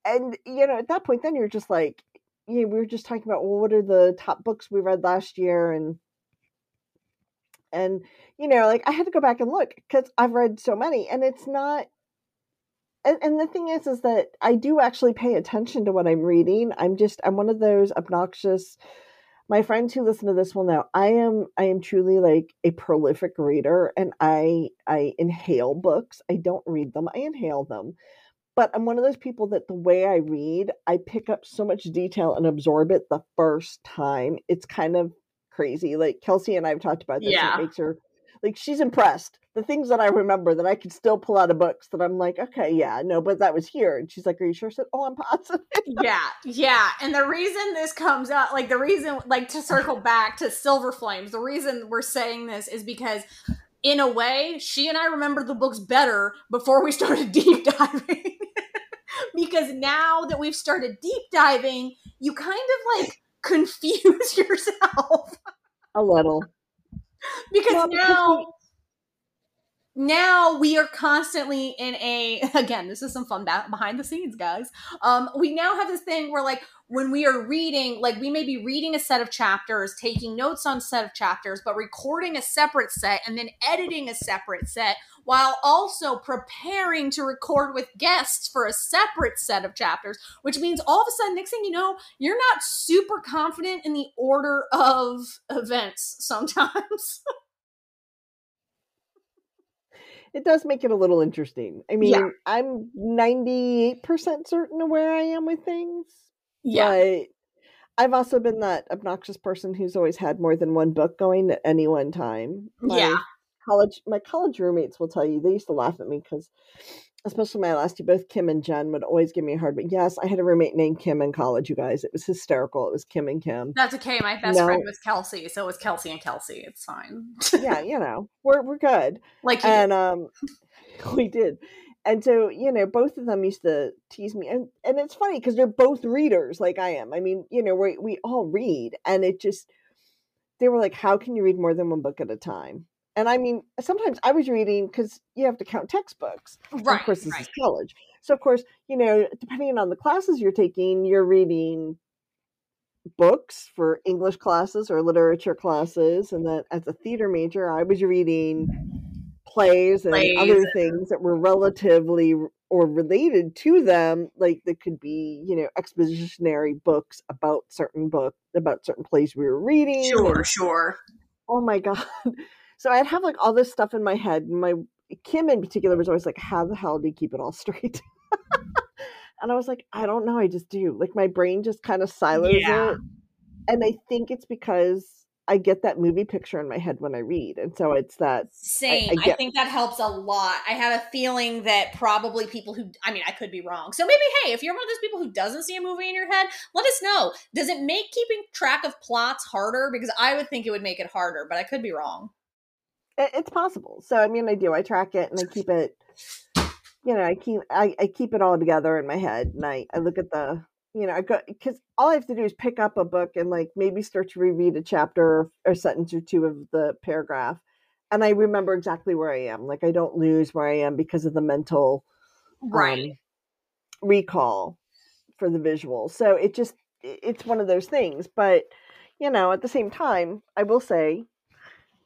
And you know, at that point then you're just like you know, we were just talking about well what are the top books we read last year and and you know, like I had to go back and look cuz I've read so many and it's not and, and the thing is is that i do actually pay attention to what i'm reading i'm just i'm one of those obnoxious my friends who listen to this will know i am i am truly like a prolific reader and i i inhale books i don't read them i inhale them but I'm one of those people that the way I read, I pick up so much detail and absorb it the first time. It's kind of crazy. Like Kelsey and I have talked about this. Yeah. It makes her like she's impressed. The things that I remember that I could still pull out of books that I'm like, okay, yeah, no, but that was here. And she's like, Are you sure? I said, Oh, I'm positive. yeah, yeah. And the reason this comes up, like the reason, like to circle back to Silver Flames, the reason we're saying this is because in a way, she and I remember the books better before we started [LAUGHS] deep diving. [LAUGHS] because now that we've started deep diving, you kind of like confuse [LAUGHS] yourself. A little. [LAUGHS] because Well, now now we are constantly in a [LAUGHS] again this is some fun back behind the scenes guys. Um we now have this thing where like when we are reading like we may be reading a set of chapters taking notes on set of chapters but recording a separate set and then editing a separate set while also preparing to record with guests for a separate set of chapters which means all of a sudden next thing you know you're not super confident in the order of events sometimes [LAUGHS] It does make it a little interesting. I mean, Yeah. I'm 98% certain of where I am with things. But I've also been that obnoxious person who's always had more than one book going at any one time. My Yeah. College my college roommates will tell you they used to laugh at me because especially my last two both Kim and Jen would always give me a hard but yes, I had a roommate named Kim in college, you guys. It was hysterical. It was Kim and Kim. That's okay. My best No. friend was Kelsey, so it was Kelsey and Kelsey. It's fine. yeah, you know, we're we're good. [LAUGHS] like and um [LAUGHS] we did and so you know both of them used to tease me and and it's funny because they're both readers like i am i mean you know we we all read and it just they were like how can you read more than one book at a time and i mean sometimes i was reading because you have to count textbooks right, of course this right. is college so of course you know depending on the classes you're taking you're reading books for english classes or literature classes and then as a theater major i was reading plays and Plays other things that were relatively or related to them like that could be you know expositionary books about certain book about certain plays we were reading Sure, sure. oh my [LAUGHS] god so i'd have like all this stuff in my head and my kim in particular was always like how the hell do you keep it all [LAUGHS] straight and i was like i don't know i just do like my brain just kind of silos Yeah. it and i think it's because i get that movie picture in my head when i read and so it's that Same. I, get- think that helps a lot. I have a feeling that probably people who, I mean, I could be wrong. So maybe, hey, if you're one of those people who doesn't see a movie in your head, let us know. Does it make keeping track of plots harder? Because I would think it would make it harder, but I could be wrong. It, it's possible so i mean i do i track it and i keep it you know i keep i, I keep it all together in my head and i, I look at the you know i go because all i have to do is pick up a book and like maybe start to reread a chapter or, or sentence or two of the paragraph and i remember exactly where i am like i don't lose where i am because of the mental Right. um, recall for the visual. So it just it's one of those things. But you know, at the same time, I will say,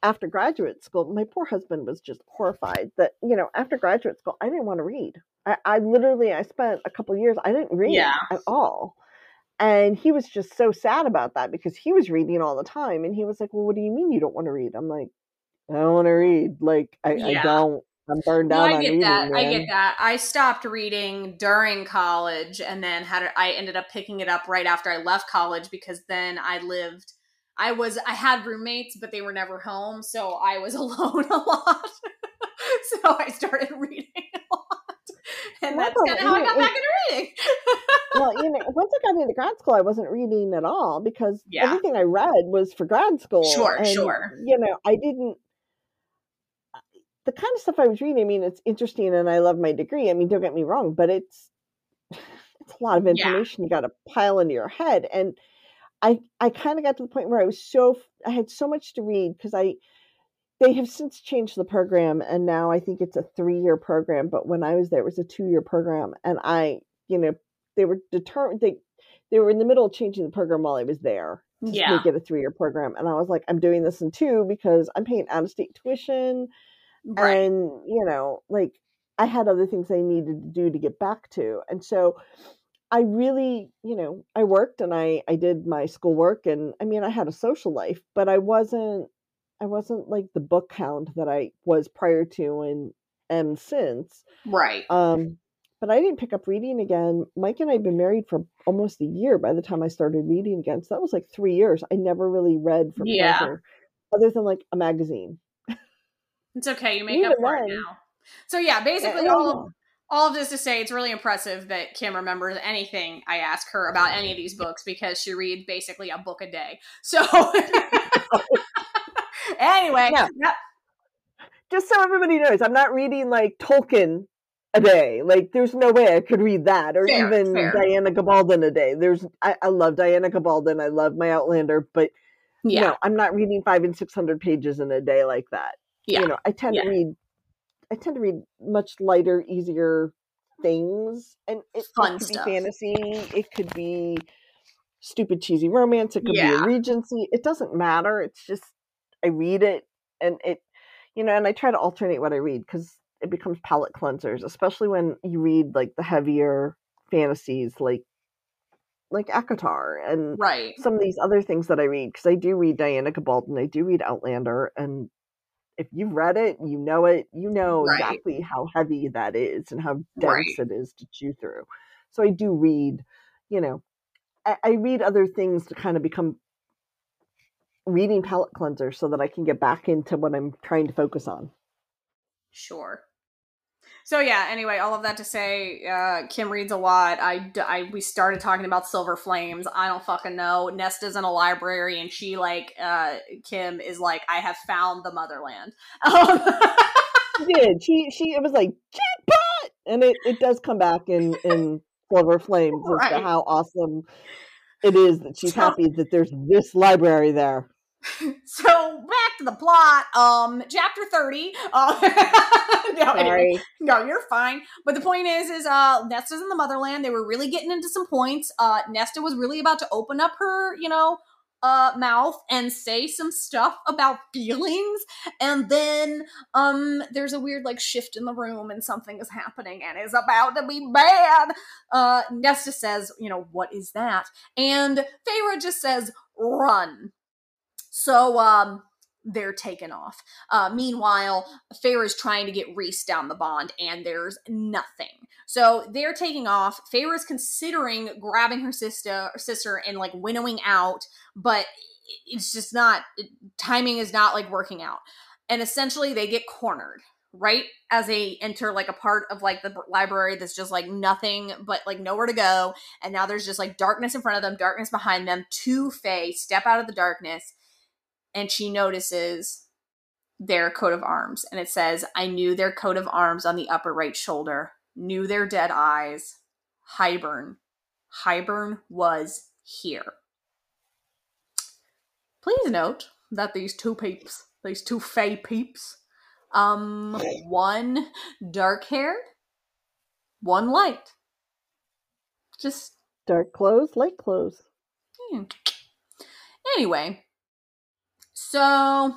after graduate school, my poor husband was just horrified that you know after graduate school I didn't want to read. I, I literally I spent a couple years I didn't read Yeah. at all. And he was just so sad about that because he was reading all the time. And he was like, Well, what do you mean you don't want to read? I'm like, I don't want to read. Like, I, I don't. I'm burned No, out I on get reading. that. I get that. I stopped reading during college and then had I ended up picking it up right after I left college because then I lived I was I had roommates but they were never home, so I was [LAUGHS] alone a lot. [LAUGHS] so I started reading a lot. And Well, that's kind of how I you got know, back into reading. [LAUGHS] well, you know, once I got into grad school, I wasn't reading at all because Yeah. everything I read was for grad school. Sure, and, sure. You know, I didn't. The kind of stuff I was reading, I mean, it's interesting, and I love my degree. I mean, don't get me wrong, but it's it's a lot of Yeah. information you got to pile into your head, and I I kind of got to the point where I was so I had so much to read because I they have since changed the program and now I think it's a three year program. But when I was there, it was a two year program, and I, you know, they were determined. They they were in the middle of changing the program while I was there to Yeah. make it a three year program, and I was like, I'm doing this in two because I'm paying out of state tuition, Right. and you know, like I had other things I needed to do to get back to, and so. I really, you know, I worked and I I did my schoolwork and I mean I had a social life, but I wasn't I wasn't like the book hound that I was prior to and am since. Right. Um, but I didn't pick up reading again. Mike and I had been married for almost a year by the time I started reading again. So that was like three years. I never really read for Yeah. pleasure, other than like a magazine. It's okay. You make Even up for it now. So yeah, basically Yeah, all of all of this to say it's really impressive that Kim remembers anything I ask her about any of these books because she reads basically a book a day. So [LAUGHS] anyway, Yeah. yep, Just so everybody knows, I'm not reading like Tolkien a day. Like, there's no way I could read that, or Fair, even fair. Diana Gabaldon a day. There's, I, I love Diana Gabaldon. I love my Outlander, but yeah, no, I'm not reading five and six hundred pages in a day like that. Yeah. You know, I tend Yeah. to read I tend to read much lighter, easier things. And it, Fun it could stuff. be fantasy, it could be stupid cheesy romance, it could be a regency. It doesn't matter. It's just I read it and it you know, and I try to alternate what I read because it becomes palate cleansers, especially when you read like the heavier fantasies like like ACOTAR and right. some of these other things that I read because I do read Diana Gabaldon, I do read Outlander, and if you've read it, you know it, you know Right. exactly how heavy that is and how dense Right. it is to chew through. So I do read, you know, I, I read other things to kind of become reading palate cleanser so that I can get back into what I'm trying to focus on. Sure. So yeah. Anyway, all of that to say, uh, Kim reads a lot. I, I- we started talking about Silver Flames. I don't fucking know. Nesta's in a library, and she like uh, Kim is like, I have found the motherland. [LAUGHS] Um, She did. She she it was like jackpot, and it, it does come back in in Silver Flames as to how awesome it is that she's So- happy that there's this library there. [LAUGHS] so to the plot. Um, chapter thirty. Uh, [LAUGHS] no, anyway, no, you're fine. But the point is, is uh, Nesta's in the motherland. They were really getting into some points. Uh, Nesta was really about to open up her, you know, uh, mouth and say some stuff about [LAUGHS] feelings, and then um, there's a weird like shift in the room, and something is happening, and is about to be bad. Uh, Nesta says, you know, what is that? And Feyre just says, run. So um, they're taken off. Uh, meanwhile, Feyre is trying to get Rhys down the bond, and there's nothing. So they're taking off. Feyre is considering grabbing her sister, sister, and like winnowing out, but it's just not. Timing is not like working out, and essentially they get cornered right as they enter like a part of like the library that's just like nothing but like nowhere to go and now there's just like darkness in front of them darkness behind them two fae step out of the darkness and she notices their coat of arms and it says i knew their coat of arms on the upper right shoulder knew their dead eyes hybern hybern was here please note that these two peeps these two fey peeps um one dark haired one light just Dark clothes, light clothes. Hmm. Anyway, so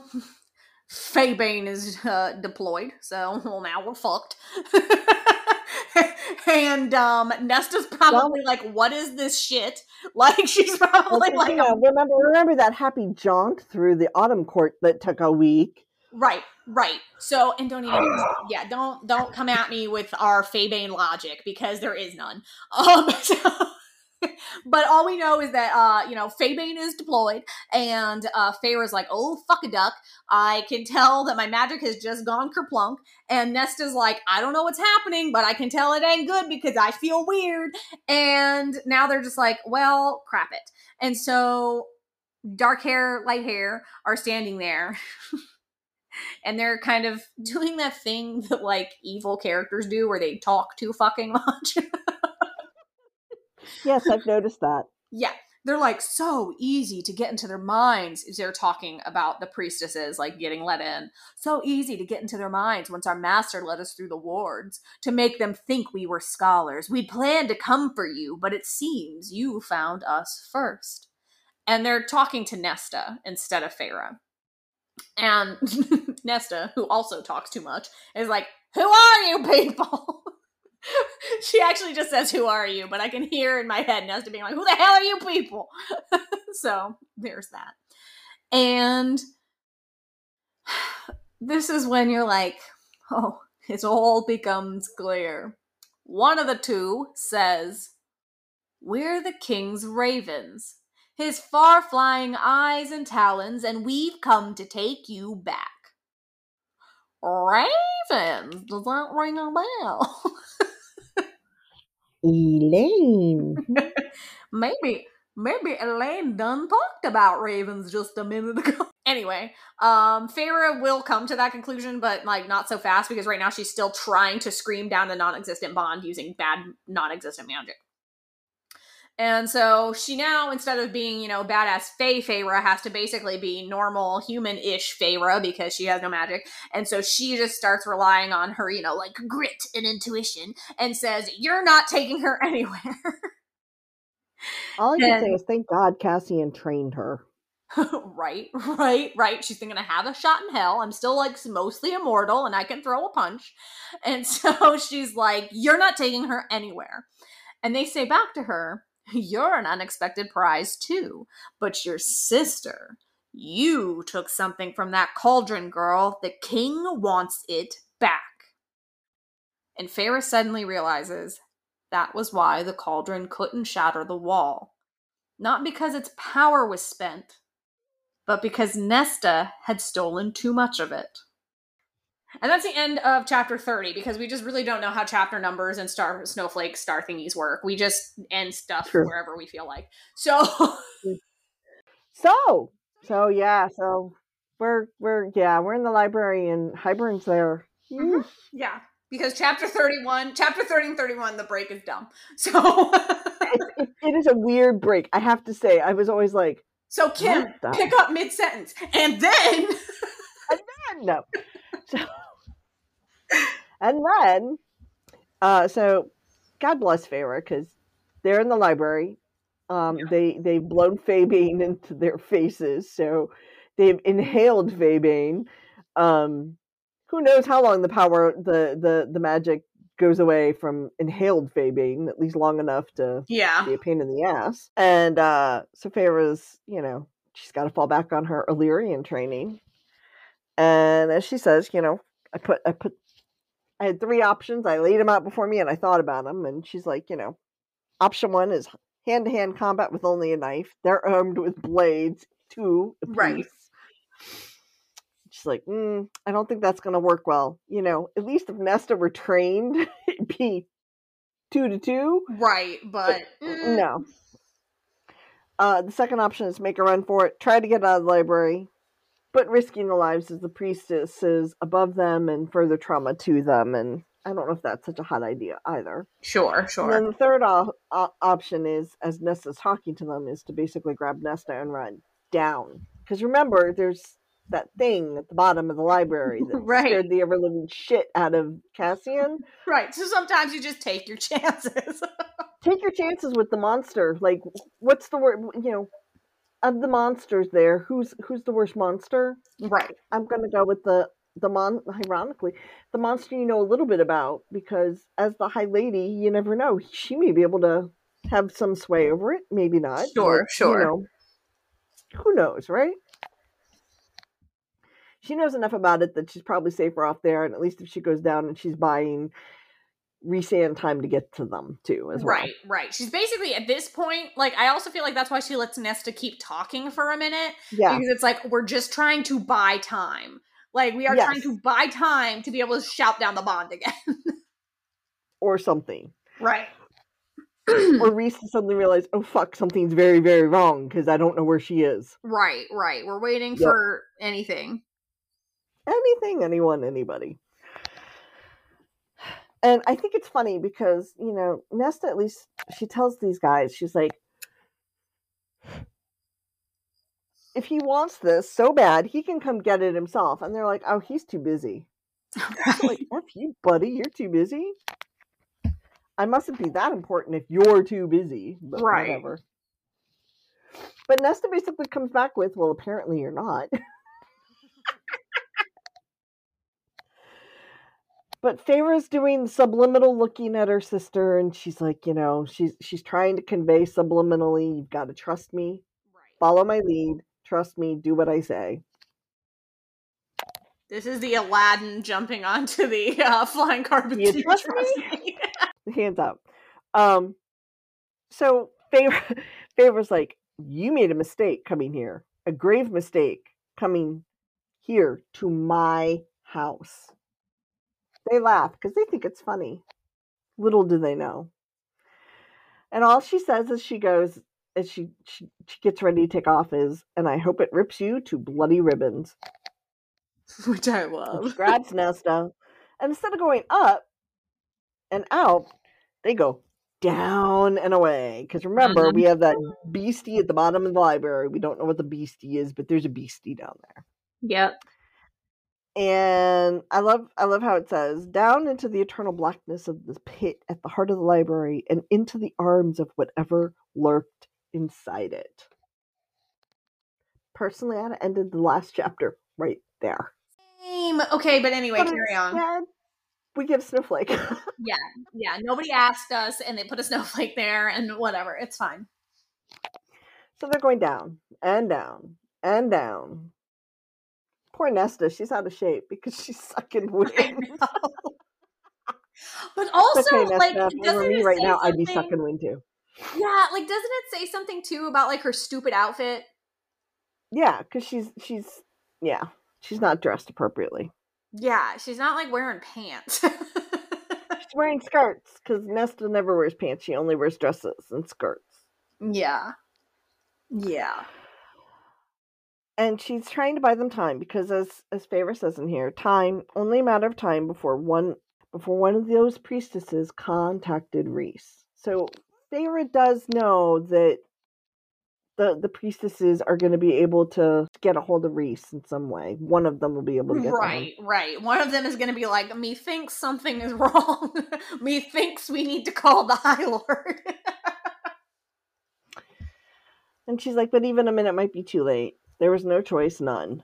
[LAUGHS] faebane is uh, deployed, so well now we're fucked. [LAUGHS] and um Nesta's probably like, "What is this shit?" [LAUGHS] Like she's Well, probably 'cause, like, you know, remember remember that happy jaunt through the autumn court that took a week. Right, right. So, and don't even, [SIGHS] yeah, don't don't come at me with our faebane logic because there is none. Um, so, [LAUGHS] but all we know is that uh, you know, faebane is deployed, and uh, Feyre's like, "Oh fuck a duck!" I can tell that my magic has just gone kerplunk, and Nesta's like, "I don't know what's happening, but I can tell it ain't good because I feel weird." And now they're just like, "Well, crap it," and so dark hair, light hair are standing there. [LAUGHS] and they're kind of doing that thing [LAUGHS] that like evil characters do where they talk too fucking much. Yes, I've noticed that. yeah. They're like so easy to get into their minds. They're talking about the priestesses like getting let in. So easy to get into their minds once our master led us through the wards to make them think we were scholars. We'd planned to come for you, but it seems you found us first. And they're talking to Nesta instead of Feyre. And [LAUGHS] Nesta, who also talks too much, is like, Who are you people? [LAUGHS] [LAUGHS] she actually just says, Who are you? But I can hear in my head Nesta being like, Who the hell are you people? [LAUGHS] so there's that. And [SIGHS] this is when you're like, Oh, it all becomes clear. one of the two says, We're the king's ravens, his far flying eyes and talons, and we've come to take you back. Ravens? Does that ring a bell? [LAUGHS] Elain. [LAUGHS] maybe, maybe Elain done talked about ravens just a minute ago. [LAUGHS] Anyway, um, Feyre will come to that conclusion, but like not so fast because right now she's still trying to scream down the non-existent bond using bad non-existent magic. And so she now, instead of being, you know, badass Fey Feyre, has to basically be normal human-ish Feyre because she has no magic. And so she just starts relying on her, you know, like grit and intuition and says, You're not taking her [LAUGHS] anywhere. All I can And- say is thank God Cassian trained her. [LAUGHS] right, right, right. She's gonna have a shot in hell. I'm still like mostly immortal and I can throw a punch. And [LAUGHS] so she's like, You're not taking her anywhere. And they say back to her, [LAUGHS] You're an unexpected prize too. But your sister, you took something from that cauldron girl. The king wants it back. And Feyre suddenly realizes that was why the cauldron couldn't shatter the wall. Not because its power was spent, but because Nesta had stolen too much of it. And that's the end of chapter 30 because we just really don't know how chapter numbers and star snowflake star thingies work. We just end stuff True. wherever we feel like. So [LAUGHS] So, so yeah, so we're we're yeah, we're in the library and Hybern's there. Mhm. yeah, because chapter 31, chapter 30 and 31 the break is dumb. [LAUGHS] So It, it is a weird break. I have to say, I was always like, So Kim, pick up mid sentence. And then, [LAUGHS] and then no. So, and then, uh, so God bless Feyre because they're in the library. Um, they they've blown faebane into their faces, so they've inhaled faebane. Um, who knows how long the power the the the magic goes away from inhaled faebane? At least long enough to Yeah. be a pain in the ass. And uh so Feyre's, you know, she's got to fall back on her Illyrian training. And as she says, you know, I put I put I had three options. I laid them out before me and I thought about them and she's like, you know, option 1 is hand-to-hand combat with only a knife. They're armed with blades, two. Right. She's like, mm, I don't think that's going to work well. You know, at least if Nesta were trained, [LAUGHS] it'd be two to two. Right, but mm, No. Uh, the second option is make a run for it, try to get out of the library, but risking the lives of the priestesses above them and further trauma to them. And I don't know if that's such a hot idea either. Sure, And sure. then the third o- o- option is, as Nesta's talking to them, is to basically grab Nesta and run down. Because remember, there's that thing at the bottom of the library that [LAUGHS] Right. scared the ever living shit out of Cassian. Right. So sometimes you just take your [LAUGHS] chances. take your chances with the monster. Like, what's the word? You know, of the monsters there, who's who's the worst monster? right. I'm gonna go with the the mon. Ironically, the monster you know a little bit about because as the High Lady, you never know. She may be able to have some sway over it. Maybe not. Sure, but, sure. You know, who knows, right? She knows enough about it that she's probably safer off there, and at least if she goes down and she's buying resand time to get to them too, as well. Right, right. She's basically at this point, like I also feel like that's why she lets Nesta keep talking for a minute. Yeah. Because it's like we're just trying to buy time. Like we are Yes. trying to buy time to be able to shout down the bond again. [LAUGHS] or something. Right. [CLEARS THROAT] or Rhys suddenly realized, oh fuck, something's very, very wrong because I don't know where she is. right, right. We're waiting Yep. for anything. Anything, anyone, anybody. And I think it's funny because, you know, Nesta at least she tells these guys, she's like, if he wants this so bad, he can come get it himself. And they're like, oh, he's too busy. [LAUGHS] like, F you, buddy, you're too busy. I mustn't be that important if you're too busy. But Right. whatever. But Nesta basically comes back with, well, apparently you're not. [LAUGHS] but Feyre's doing subliminal looking at her sister, and she's like, you know, she's she's trying to convey subliminally, you've got to trust me, right. follow my lead, trust me, do what I say. This is the Aladdin jumping onto the uh, flying carpet. You Do [LAUGHS] trust me? [LAUGHS] hands up. Um, so Feyre Feyre's [LAUGHS] like, you made a mistake coming here, a grave mistake coming here to my house. They laugh because they think it's funny. Little do they know. And all she says as she goes, as she, she, she gets ready to take off, is, and I hope it rips you to bloody ribbons. [LAUGHS] Which I love. grabs Nesta, and instead of going up and out, they go down and away. Because remember, Mhm. we have that beastie at the bottom of the library. We don't know what the beastie is, but there's a beastie down there. Yep. And I love I love how it says down into the eternal blackness of the pit at the heart of the library and into the arms of whatever lurked inside it. Personally, I'd have ended the last chapter right there. Same. Okay, but anyway, But carry on. we give Snowflake. [LAUGHS] Yeah, yeah. Nobody asked us, and they put a snowflake there, and whatever. It's fine. so they're going down and down and down. Poor Nesta, she's out of shape because [LAUGHS] she's sucking wind. But [LAUGHS] also, okay, like, Nesta. Doesn't me it right say now, I'd be sucking wind too. Yeah, like, doesn't it say something too about like her stupid outfit? Yeah, because she's she's yeah, she's not dressed appropriately. Yeah, she's not like wearing pants. She's wearing skirts because Nesta never wears pants. She only wears dresses and skirts. yeah, yeah. And she's trying to buy them time because, as as Feyre says in here, time only a matter of time before one before one of those priestesses contacted Rhys. So Feyre does know that the the priestesses are going to be able to get a hold of Rhys in some way. One of them will be able to get to him. Right, right. One of them is going to be like, "Methinks something is [LAUGHS] wrong. Methinks we need to call the High Lord." [LAUGHS] And she's like, but even a minute might be too late. There was no choice, none.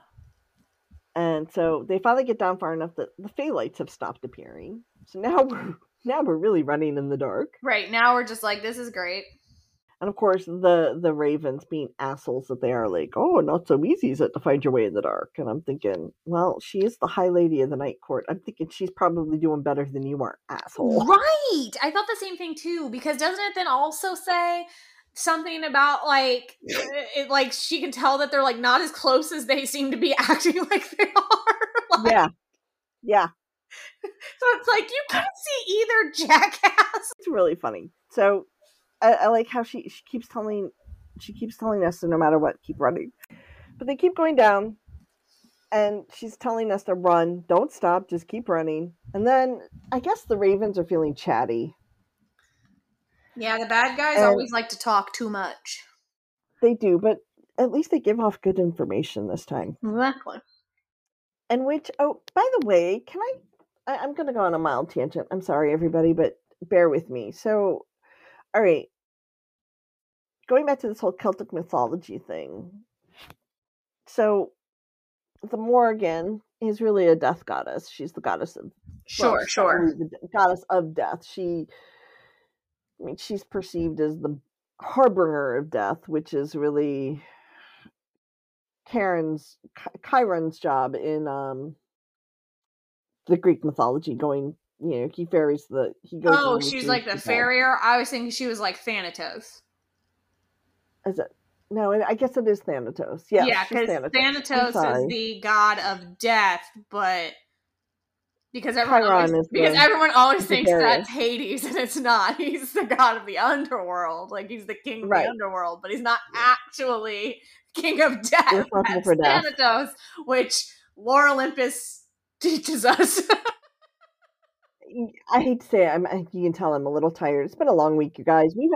And so they finally get down far enough that the lights have stopped appearing. So now [LAUGHS] we're now we're really running in the dark. right now, we're just like, "This is great." And of course, the the ravens, being assholes that they are, like, oh, not so easy is it to find your way in the dark. And I'm thinking, well, she is the High Lady of the Night Court. I'm thinking she's probably doing better than you are, asshole. Right. I thought the same thing too because doesn't it then also say something about like [LAUGHS] it like she can tell that they're like not as close as they seem to be [LAUGHS] acting like they are. [LAUGHS] Like, Yeah, yeah, So it's like you can't see either jackass. it's really funny. So I, I like how she she keeps telling she keeps telling us to no matter what, keep running. But they keep going down, and she's telling us to run, don't stop, just keep running. And then I guess the ravens are feeling chatty. Yeah, the bad guys And- always like to talk too much. They do, but at least they give off good information this time. Exactly. And which, oh, by the way, can I? I I'm going to go on a mild tangent. I'm sorry, everybody, but bear with me. So, all right, going back to this whole Celtic mythology thing. So, the Morrigan is really a death goddess. She's the goddess of Sure, well, sure. the goddess of death. She, I mean, she's perceived as the harbinger of death, which is really Karen's Chiron's job in um the Greek mythology. Going, you know, he ferries the he goes. Oh, she's like the farrier. I was thinking she was like Thanatos. Is it? No, I I guess it is Thanatos. Yes, yeah, she's because Thanatos. Thanatos is the god of death, but because everyone Chiron always, because the- everyone always thinks that's Hades, and it's not. [LAUGHS] He's the god of the underworld, like he's the king of Right. the underworld, but he's not actually king of [LAUGHS] death. That's for death. Thanatos, which Lore Olympus teaches us. [LAUGHS] I hate to say it, I'm, you can tell I'm a little tired. It's been a long week, you guys. We've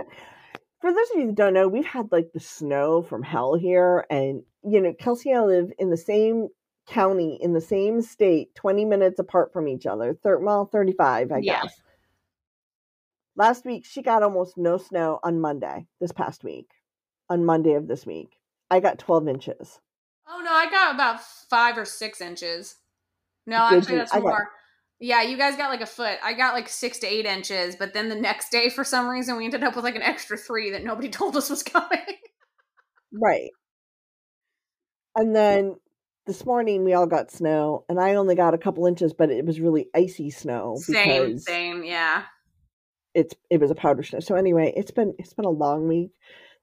for those of you that don't know, we've had like the snow from hell here, and you know, Kelsey and I live in the same county, in the same state, 20 minutes apart from each other. Thir- well, 35, I Yeah. guess. Last week, she got almost no snow on Monday. This past week, on Monday of this week, I got 12 inches. Oh no, I got about five or six inches. No, Did actually, you? that's I got- more. Yeah, you guys got like a foot. I got like six to eight inches, but then the next day, for some reason, we ended up with like an extra three that nobody [LAUGHS] told us was coming. Right. And then this morning we all got snow, and I only got a couple inches, but it was really icy snow same, same, yeah. it's it was a powder snow. So anyway, it's been it's been a long week.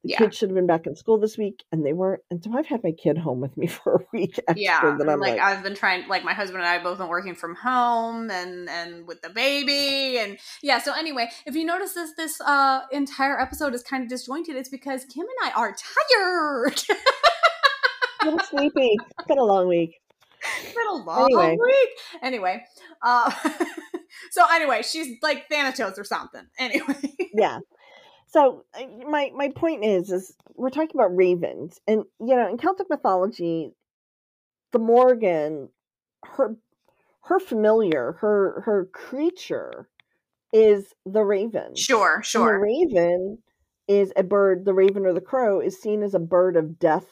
The Yeah. kids should have been back in school this week, and they weren't. And so I've had my kid home with me [LAUGHS] for a week extra. yeah that I'm like, like, i've been trying like my husband and i both been working from home and and with the baby and yeah so anyway if you notice this this uh entire episode is kind of disjointed it's because kim and i are tired [LAUGHS] little sleepy. It's been a long week. been a long Anyway. week. Anyway, uh, [LAUGHS] so anyway, she's like Thanatos or something. [LAUGHS] Anyway, yeah. So uh, my my point is is we're talking about ravens, and you know in Celtic mythology, the Morgan, her her familiar, her her creature, is the raven. sure, And the raven is a bird. The raven or the crow is seen as a bird of death,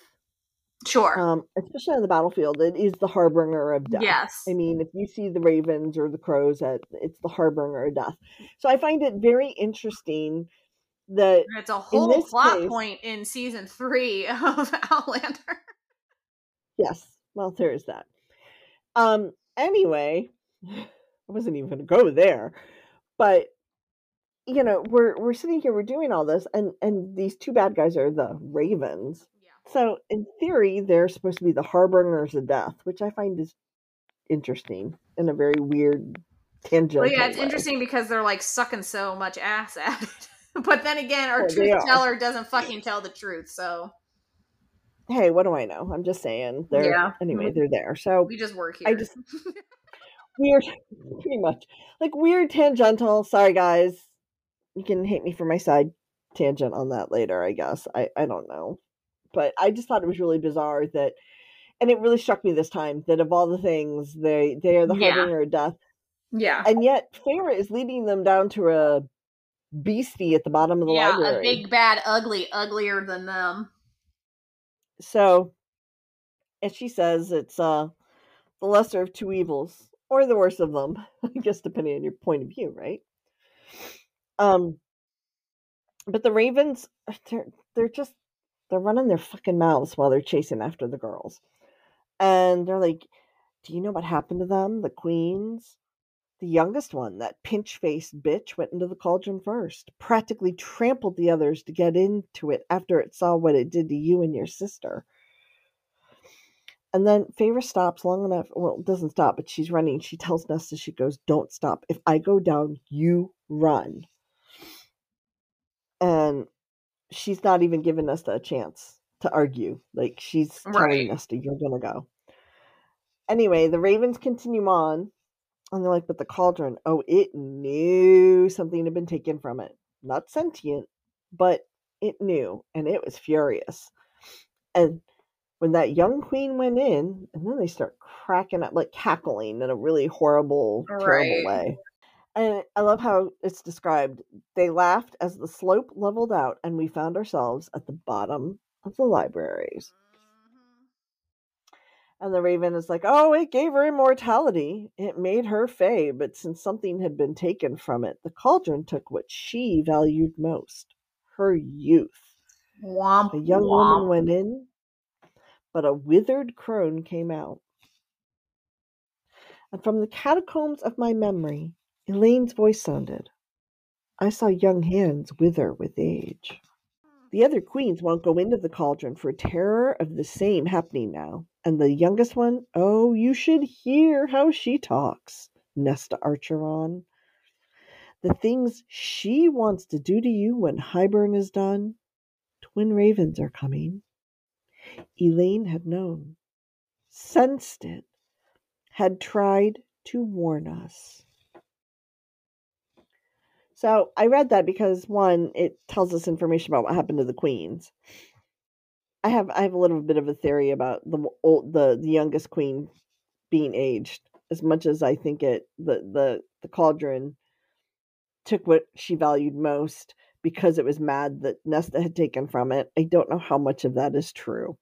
sure. um, especially on the battlefield. It is the harbinger of death. yes, I mean, if you see the ravens or the crows, that it's the harbinger of death. So I find it very interesting that it's a whole plot case- point in season three [LAUGHS] of Outlander. yes, well, there is that. Um. Anyway, [SIGHS] I wasn't even going to go there, but you know, we're we're sitting here, we're doing all this, and and these two bad guys are the ravens. So in theory, they're supposed to be the harbingers of death, which I find is interesting in a very weird tangential. Well, yeah, it's way. interesting because they're like sucking so much ass at it. [LAUGHS] but then again, our Well, truth teller doesn't fucking tell the truth. So Hey, what do I know? I'm just saying. They're Yeah. anyway, they're there. So we just work here. I just weird [LAUGHS] pretty much. Like weird tangential. Sorry guys. You can hate me for my side tangent on that later, I guess. I, I don't know. But I just thought it was really bizarre that and it really struck me this time that of all the things they they are the Yeah. harbinger of death. yeah. And yet Feyre is leading them down to a beastie at the bottom of the Yeah, library. a big bad ugly, uglier than them. So, as she says, it's uh the lesser of two evils, or the worst of them, [LAUGHS] I guess, depending on your point of view, right? Um, but the ravens, they're they're just they're running their fucking mouths while they're chasing after the girls, and they're like, "Do you know what happened to them? The queens." The youngest one, that pinch faced bitch, went into the cauldron first, practically trampled the others to get into it after it saw what it did to you and your sister. And then Feyre stops long enough. Well, doesn't stop, but she's running. She tells Nesta, she goes, Don't stop. If I go down, you run. And she's not even giving us a chance to argue. Like, she's telling Right. Nesta, You're going to go. Anyway, the Ravens continue on. And they're like, But the cauldron, oh, it knew something had been taken from it. Not sentient, but it knew. And it was furious. And when that young queen went in, and then they start cracking up, like cackling in a really horrible, terrible way. And I love how it's described. They laughed as the slope leveled out, and we found ourselves at the bottom of the libraries. Mm-hmm. And the raven is like, Oh, it gave her immortality. It made her fey, but since something had been taken from it, the cauldron took what she valued most her youth. Womp, A young womp. woman went in, but a withered crone came out. And from the catacombs of my memory, Elain's voice sounded. I saw young hands wither with age. The other queens won't go into the cauldron for terror of the same happening now. And the youngest one, oh, you should hear how she talks, Nesta Archeron. The things she wants to do to you when Hybern is done. Twin ravens are coming. Elain had known, sensed it, had tried to warn us. So I read that because one, it tells us information about what happened to the queens. I have I have a little bit of a theory about the old, the the youngest queen being aged. As much as I think it the the the cauldron took what she valued most because it was mad that Nesta had taken from it. I don't know how much of that is true.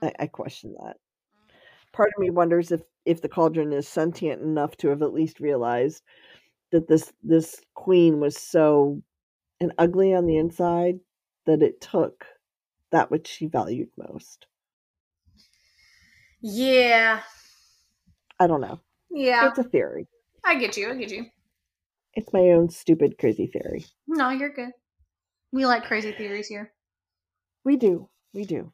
I, I mm-hmm. question that. Mm-hmm. Part of me wonders if if the cauldron is sentient enough to have at least realized that this this queen was so and ugly on the inside that it took that which she valued most. Yeah, I don't know. yeah. It's a theory. I get you. I get you. It's my own stupid, crazy theory. No, you're good. We like crazy theories here. We do. We do.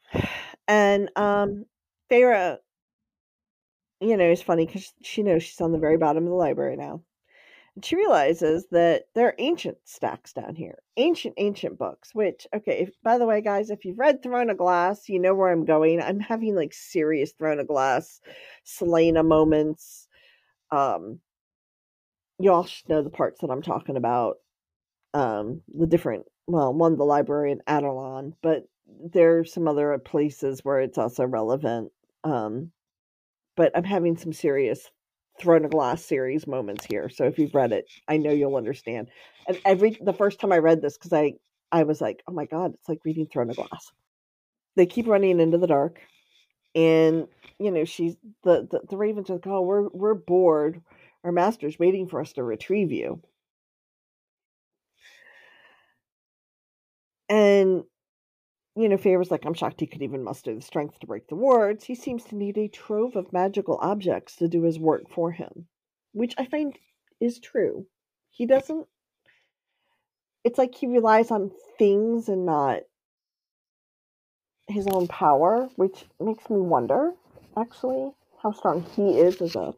And um Feyre, you know, it's funny because she knows she's on the very bottom of the library now. And she realizes that there are ancient stacks down here. Ancient, ancient books, which, okay, if, by the way, guys, if you've read Throne of Glass, you know where I'm going. I'm having like serious Throne of Glass, Celaena moments. Um, you all should know the parts that I'm talking about. Um, the different, well, one, the library in Adarlan, but there are some other places where it's also relevant. Um, but I'm having some serious Throne of Glass series moments here. So if you've read it, I know you'll understand. And every the first time I read this, because I I was like, oh my god, it's like reading Throne of Glass. They keep running into the dark, and you know she's the the, the ravens are like, oh, we're we're bored. Our master's waiting for us to retrieve you. And you know, Feyre's like, I'm shocked he could even muster the strength to break the wards. He seems to need a trove of magical objects to do his work for him, which I find is true. He doesn't, it's like he relies on things and not his own power, which makes me wonder, actually, how strong he is as a.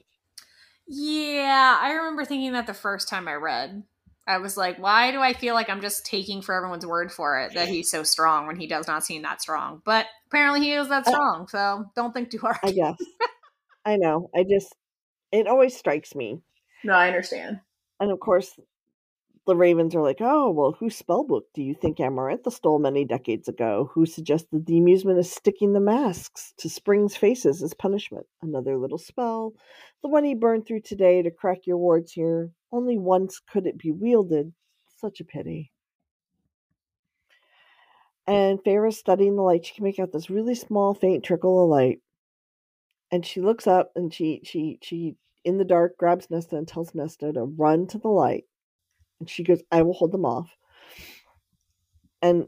Yeah, I remember thinking that the first time I read. I was like, why do I feel like I'm just taking for everyone's word for it that he's so strong when he does not seem that strong? But apparently he is that uh, strong, so don't think too hard. I guess. I know. I just, it always strikes me. No, I understand. And of course, the Ravens are like, oh, well, whose spellbook do you think Amarantha stole many decades ago? Who suggested the amusement of sticking the masks to Spring's faces as punishment? Another little spell. The one he burned through today to crack your wards here. Only once could it be wielded. Such a pity. And Feyre's studying the light. She can make out this really small, faint trickle of light. And she looks up and she she she in the dark grabs Nesta and tells Nesta to run to the light. And she goes, I will hold them off. And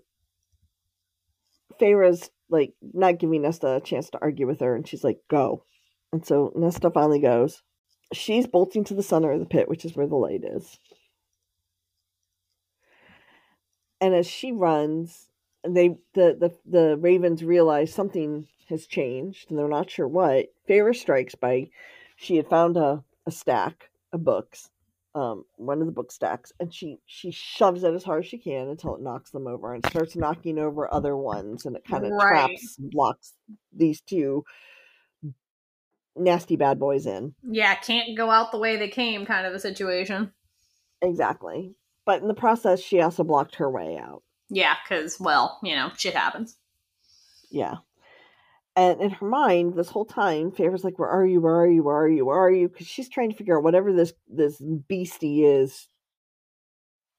Feyre's like not giving Nesta a chance to argue with her, and she's like, go. And so Nesta finally goes. She's bolting to the center of the pit, which is where the light is. And as she runs, they the the, the ravens realize something has changed and they're not sure what. Feyre strikes by she had found a, a stack of books um, one of the book stacks, and she she shoves it as hard as she can until it knocks them over, and starts knocking over other ones, and it kind of Right. traps, blocks these two nasty bad boys in. Yeah, can't go out the way they came kind of a situation. Exactly, but in the process, she also blocked her way out. Yeah, because, well, you know, shit happens. Yeah. And in her mind, this whole time, Feyre's like, "Where are you? Where are you? Where are you? Where are you?" Because she's trying to figure out whatever this this beastie is.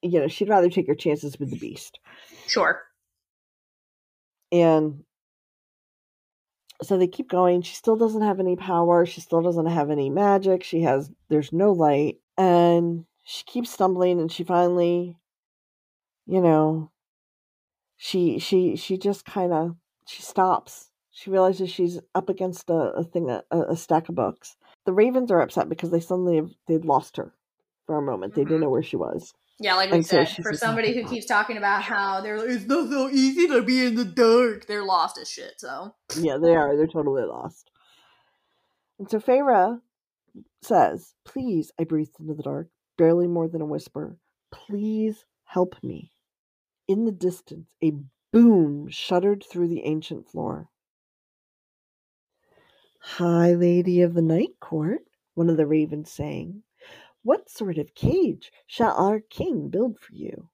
You know, she'd rather take her chances with the beast. Sure. and so they keep going. She still doesn't have any power. She still doesn't have any magic. She has there's no light. And she keeps stumbling and she finally you know she she she just kind of she stops. She realizes she's up against a, a thing a, a stack of books. The ravens are upset because they suddenly have they'd lost her for a moment. They didn't Mhm. know where she was Yeah, like we And so said, she's for somebody who oh. keeps talking about how they're like, it's not so easy to be in the dark, they're lost as shit, so. Yeah, they are. They're totally lost. And so Feyre says, Please, I breathed into the dark, barely more than a whisper. Please help me. In the distance, a boom shuddered through the ancient floor. High Lady of the Night Court, one of the ravens sang, What sort of cage shall our king build for you?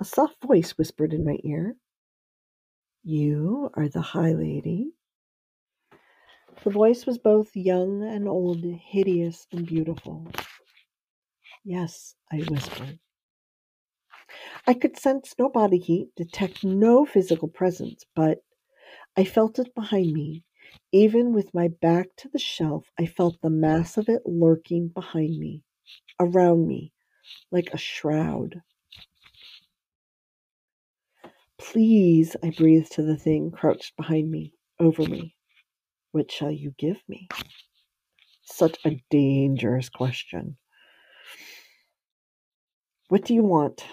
A soft voice whispered in my ear, You are the High Lady. The voice was both young and old, hideous and beautiful. Yes, I whispered. I could sense no body heat, detect no physical presence, but I felt it behind me. Even with my back to the shelf, I felt the mass of it lurking behind me, around me, like a shroud. Please, I breathed to the thing crouched behind me, over me. What shall you give me? Such a dangerous question. What do you want?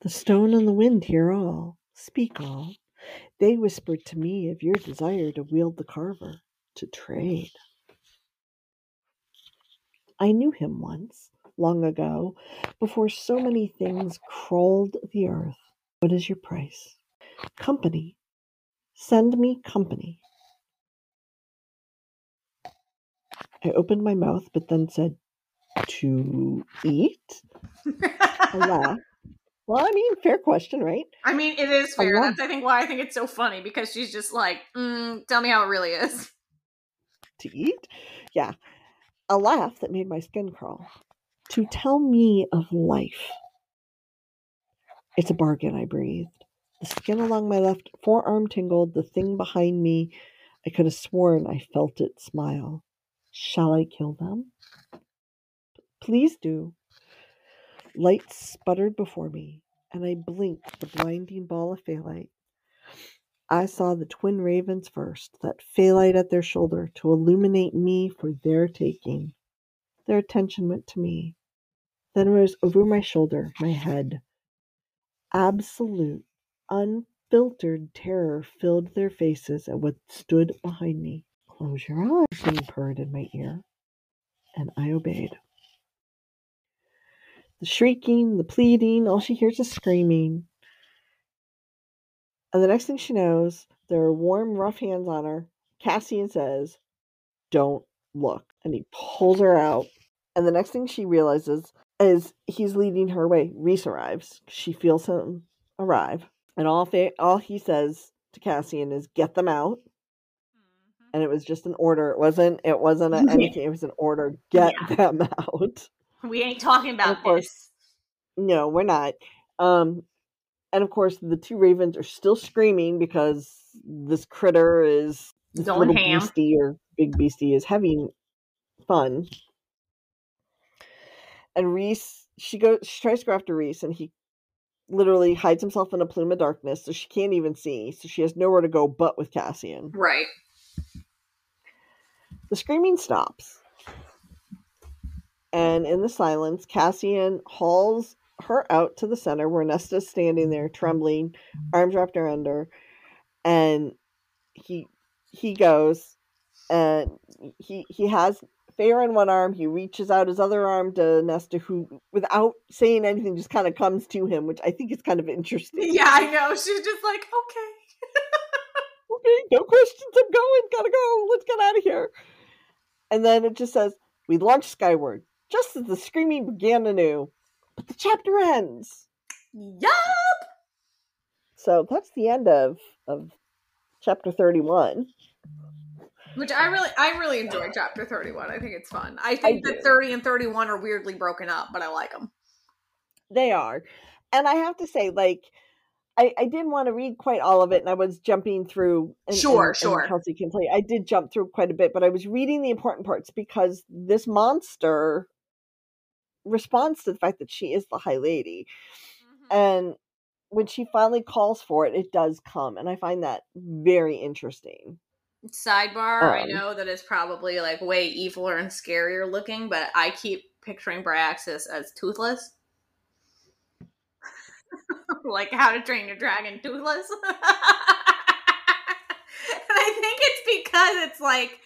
The stone and the wind hear all, speak all. They whispered to me of your desire to wield the carver, to trade. I knew him once, long ago, before so many things crawled the earth. What is your price? Company. Send me company. I opened my mouth, but then said, To eat? [LAUGHS] I laughed. Well, I mean, fair question, right? I mean, it is fair. That's I think why I think it's so funny because she's just like, mm, tell me how it really is. To eat? Yeah. A laugh that made my skin crawl. To tell me of life. It's a bargain, I breathed. The skin along my left forearm tingled, the thing behind me, I could have sworn I felt it smile. Shall I kill them? Please do. Light sputtered before me, and I blinked the blinding ball of faelight. I saw the twin ravens first, that faelight at their shoulder to illuminate me for their taking. Their attention went to me. Then was over my shoulder, my head. Absolute, unfiltered terror filled their faces at what stood behind me. Close your eyes, they purred in my ear, and I obeyed. The shrieking, the pleading, all she hears is screaming. And the next thing she knows, there are warm, rough hands on her. Cassian says, Don't look. And he pulls her out. And the next thing she realizes is he's leading her away. Rhys arrives. She feels him arrive. And all, fa- all he says to Cassian is, Get them out. Mm-hmm. And it was just an order. It wasn't. It wasn't a, [LAUGHS] anything. It was an order. Get Yeah. them [LAUGHS] out. [LAUGHS] We ain't talking about Of course. this. No, we're not. Um, and of course, the two ravens are still screaming because this critter is this Going little ham. beastie or big beastie is having fun. And Rhys, she goes, she tries to go after Rhys, and he literally hides himself in a plume of darkness, so she can't even see. So she has nowhere to go but with Cassian. Right. The screaming stops. And in the silence, Cassian hauls her out to the center where Nesta's standing there, trembling, arms wrapped around her. And he he goes and he he has Feyre in one arm, he reaches out his other arm to Nesta, who without saying anything just kind of comes to him, which I think is kind of interesting. Yeah, I know. She's just like, okay. [LAUGHS] okay, no questions. I'm going. Gotta go. Let's get out of here. And then it just says, We launch skyward, just as the screaming began anew. But the chapter ends. Yup. So that's the end of, of chapter 31. Which I really, I really enjoy chapter thirty-one. I think it's fun. I think I that do. thirty and thirty-one are weirdly broken up, but I like them. They are. And I have to say, like, I, I didn't want to read quite all of it, and I was jumping through. And, Sure, and- sure. And Kelsey can you, I did jump through quite a bit, but I was reading the important parts because this monster responds to the fact that she is the High Lady. and when she finally calls for it it does come and i find that very interesting Sidebar: I Um, know that it's probably like way eviler and scarier looking, but I keep picturing Bryaxis as toothless. [LAUGHS] like How to Train Your Dragon toothless. [LAUGHS] and I think it's because it's like,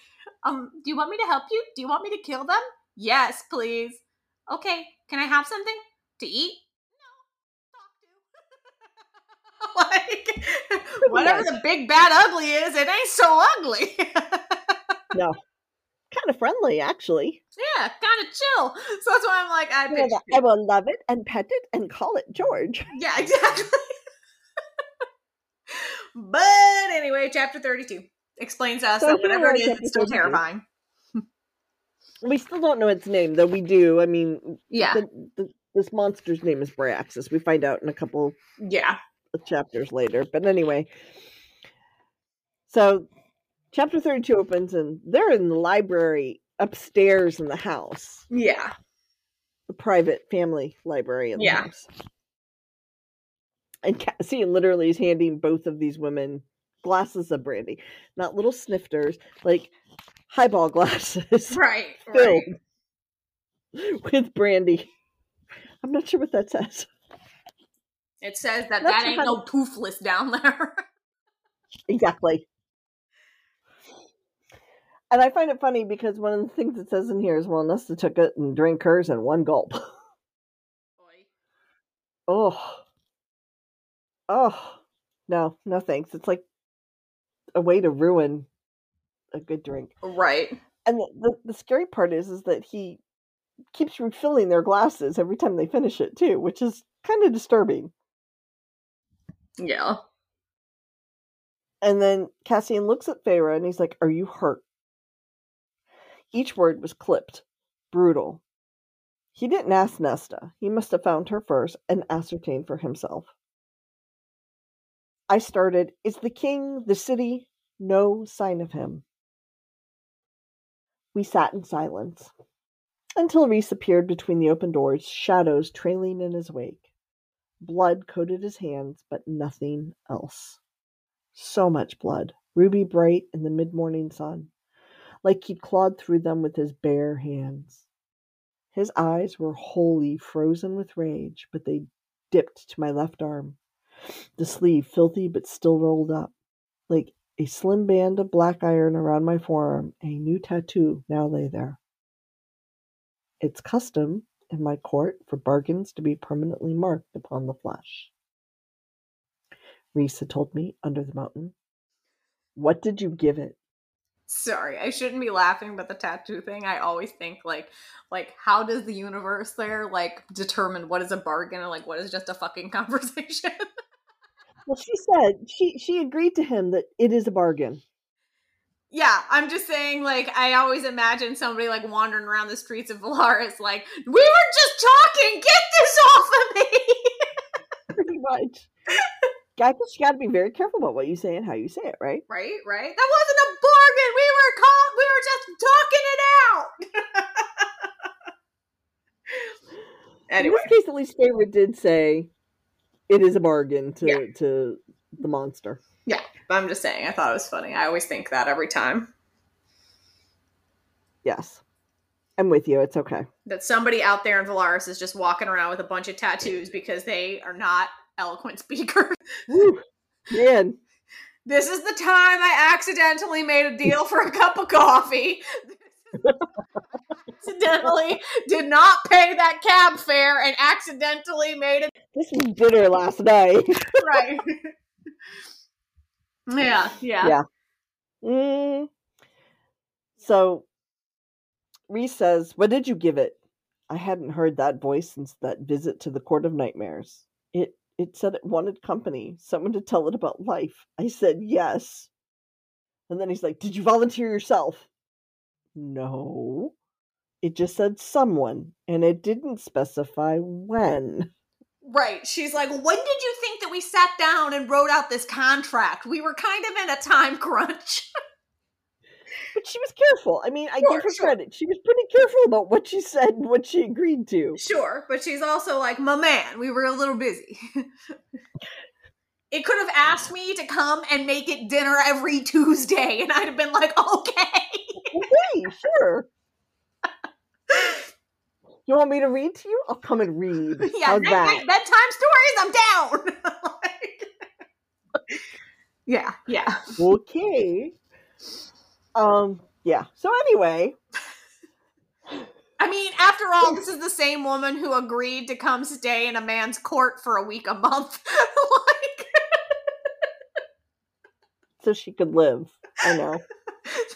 um, do you want me to help you? Do you want me to kill them? Yes, please. Okay, can I have something to eat? No. Talk to. [LAUGHS] like whatever the big bad ugly is, it ain't so ugly. [LAUGHS] No. Kind of friendly actually yeah, kind of chill. So that's why I'm like, I You know, picture. that I will love it and pet it and call it george Yeah, [LAUGHS] exactly. but anyway, chapter 32 explains us So that whatever it is, it's still 32. terrifying. We still don't know its name though we do i mean Yeah, the, the, this monster's name is Bryaxis. we find out in a couple yeah, chapters later but anyway so chapter 32 opens and they're in the library upstairs in the house yeah. the private family library in the Yeah. house. And Cassian literally is handing both of these women glasses of brandy, not little snifters, like highball glasses [LAUGHS] Right, filled right. with brandy. I'm not sure what that says. It says that That's that ain't no toothless down there. [LAUGHS] Exactly. And I find it funny because one of the things it says in here is, well, Nesta took it and drank hers in one gulp. [LAUGHS] Oh. Oh. No, no thanks. It's like a way to ruin a good drink. right. And the, the, the scary part is is that he keeps refilling their glasses every time they finish it too, which is kind of disturbing. Yeah. And then Cassian looks at Feyre and he's like, Are you hurt? Each word was clipped, brutal. He didn't ask Nesta. He must have found her first and ascertained for himself. I started, Is the king, the city, no sign of him? We sat in silence until Rhys appeared between the open doors, shadows trailing in his wake. Blood coated his hands, but nothing else. So much blood, ruby bright in the mid morning sun, like he'd clawed through them with his bare hands. His eyes were wholly frozen with rage, but they dipped to my left arm, the sleeve filthy but still rolled up. Like a slim band of black iron around my forearm, a new tattoo now lay there. It's custom in my court for bargains to be permanently marked upon the flesh. Rhys had told me under the mountain. What did you give it? Sorry, I shouldn't be laughing, but the tattoo thing, I always think like like how does the universe there like determine what is a bargain and like what is just a fucking [LAUGHS] conversation? Well, she said she she agreed to him that it is a bargain. yeah, I'm just saying like I always imagine somebody like wandering around the streets of Velaris like, we were just talking, get this off of me. [LAUGHS] Pretty much. I guess you got to be very careful about what you say and how you say it, right? right, right? That wasn't a bargain. We were call- we were just talking it out. anyway, [LAUGHS] In this case, at least favorite did say it is a bargain to Yeah. to the monster. yeah, but I'm just saying I thought it was funny. I always think that every time. Yes, I'm with you. It's okay. that somebody out there in Velaris is just walking around with a bunch of tattoos because they are not eloquent [LAUGHS] speakers. Woo. Man, This is the time I accidentally made a deal for a cup of coffee. Accidentally did not pay that cab fare and accidentally made it this was dinner last night. right. [LAUGHS] yeah, yeah. Yeah. Mm. So Rhys says, What did you give it? I hadn't heard that voice since that visit to the Court of Nightmares. It it said it wanted company, someone to tell it about life. I said yes. And then he's like, Did you volunteer yourself? No. It just said someone, and it didn't specify when. Right. She's like, when did you think that we sat down and wrote out this contract? We were kind of in a time crunch. [LAUGHS] But she was careful. I mean, I Sure, give her sure. credit. She was pretty careful about what she said and what she agreed to. Sure, but she's also like, my man, we were a little busy. [LAUGHS] it could have asked me to come and make it dinner every Tuesday, and I'd have been like, okay. Okay, sure. You want me to read to you? I'll come and read. [LAUGHS] yeah, How's that? bedtime stories, I'm down. Like- [LAUGHS] yeah, yeah. Okay. Um, yeah. So anyway, I mean, after all, [LAUGHS] this is the same woman who agreed to come stay in a man's court for a week a month. So she could live. I know. [LAUGHS]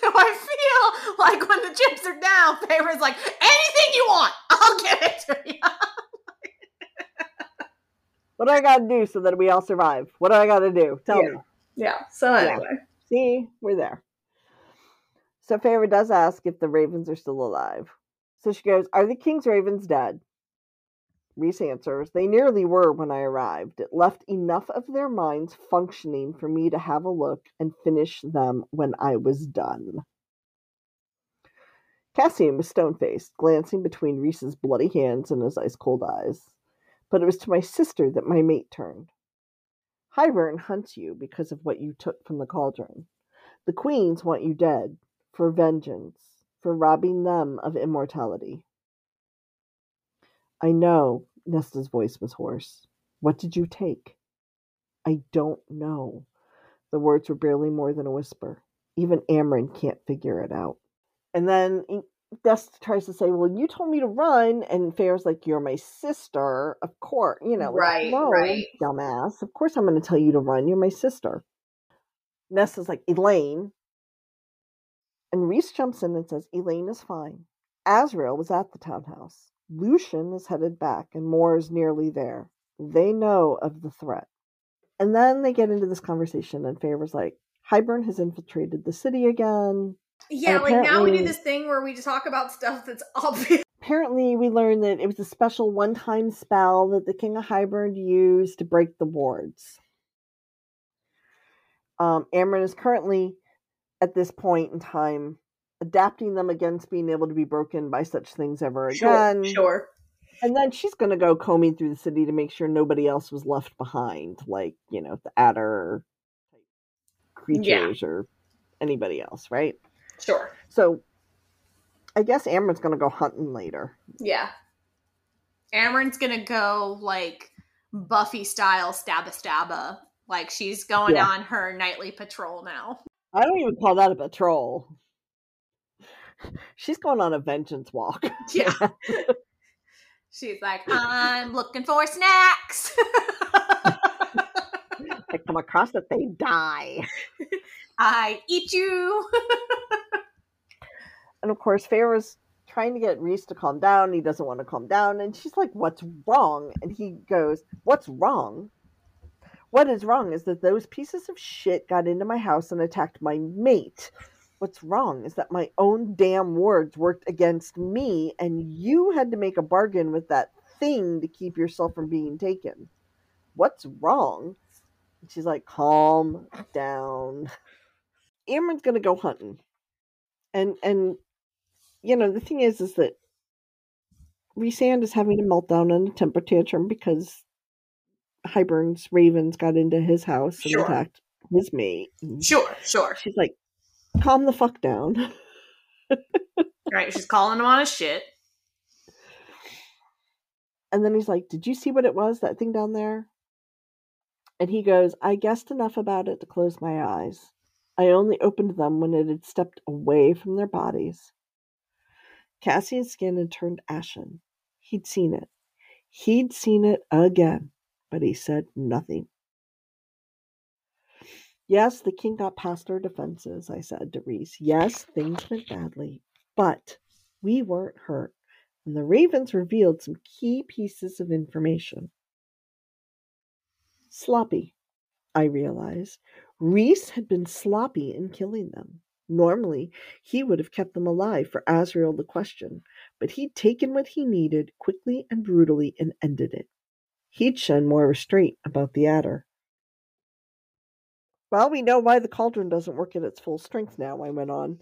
So I feel like when the chips are down, Feyre's like, anything you want, I'll give it to you. [LAUGHS] What do I gotta do so that we all survive? What do I gotta do? Tell Yeah. me. Yeah, so anyway. See, we're there. So Feyre does ask if the ravens are still alive. So she goes, Are the king's ravens dead? Rhys answers, They nearly were when I arrived. It left enough of their minds functioning for me to have a look and finish them when I was done. Cassian was stone faced, glancing between Rhys's bloody hands and his ice cold eyes. But it was to my sister that my mate turned. Hybern hunts you because of what you took from the cauldron. The queens want you dead, for vengeance, for robbing them of immortality. I know Nesta's voice was hoarse. What did you take? I don't know. The words were barely more than a whisper. Even Amren can't figure it out. And then Nesta tries to say, Well, you told me to run. And Feyre's like, You're my sister. Of course. You know, right, no, right. dumbass. Of course I'm going to tell you to run. You're my sister. Nesta's like, Elain. And Rhys jumps in and says, Elain is fine. Azriel was at the townhouse. Lucien is headed back, and Mor is nearly there. They know of the threat. And then they get into this conversation, and Feyre's like, Hybern has infiltrated the city again. Yeah, like now we do this thing where we just talk about stuff that's [LAUGHS] obvious. Apparently, we learned that it was a special one time spell that the King of Hybern used to break the wards. Um, Amren is currently, at this point in time, adapting them against being able to be broken by such things ever again. Sure. sure. And then she's going to go combing through the city to make sure nobody else was left behind, like, you know, the adder creatures yeah. or anybody else, right? Sure. So I guess Amren's going to go hunting later. Yeah. Amren's going to go, like, Buffy style stabba stabba. Like, she's going yeah. on her nightly patrol now. I don't even call that a patrol. She's going on a vengeance walk. [LAUGHS] Yeah. She's like, I'm looking for snacks. [LAUGHS] I come across it, they die. I eat you. [LAUGHS] and of course, Feyre's trying to get Rhys to calm down. He doesn't want to calm down. And she's like, What's wrong? And he goes, What's wrong? What is wrong is that those pieces of shit got into my house and attacked my mate. What's wrong is that my own damn words worked against me, and you had to make a bargain with that thing to keep yourself from being taken. What's wrong? And she's like, calm down. Amren's gonna go hunting. And and you know, the thing is is that Rhysand is having a meltdown and a temper tantrum because Hybern's ravens got into his house and sure. attacked his mate. Sure, sure. She's like, calm the fuck down. [LAUGHS] right, she's calling him on his shit. And then he's like, Did you see what it was, that thing down there? And he goes, I guessed enough about it to close my eyes. I only opened them when it had stepped away from their bodies. Cassian's skin had turned ashen. He'd seen it. He'd seen it again, but he said nothing. Yes, the king got past our defenses, I said to Rhys. Yes, things went badly, but we weren't hurt, and the ravens revealed some key pieces of information. Sloppy, I realized. Rhys had been sloppy in killing them. Normally, he would have kept them alive for Azriel to question, but he'd taken what he needed quickly and brutally and ended it. He'd shown more restraint about the adder. Well, we know why the cauldron doesn't work at its full strength now, I went on.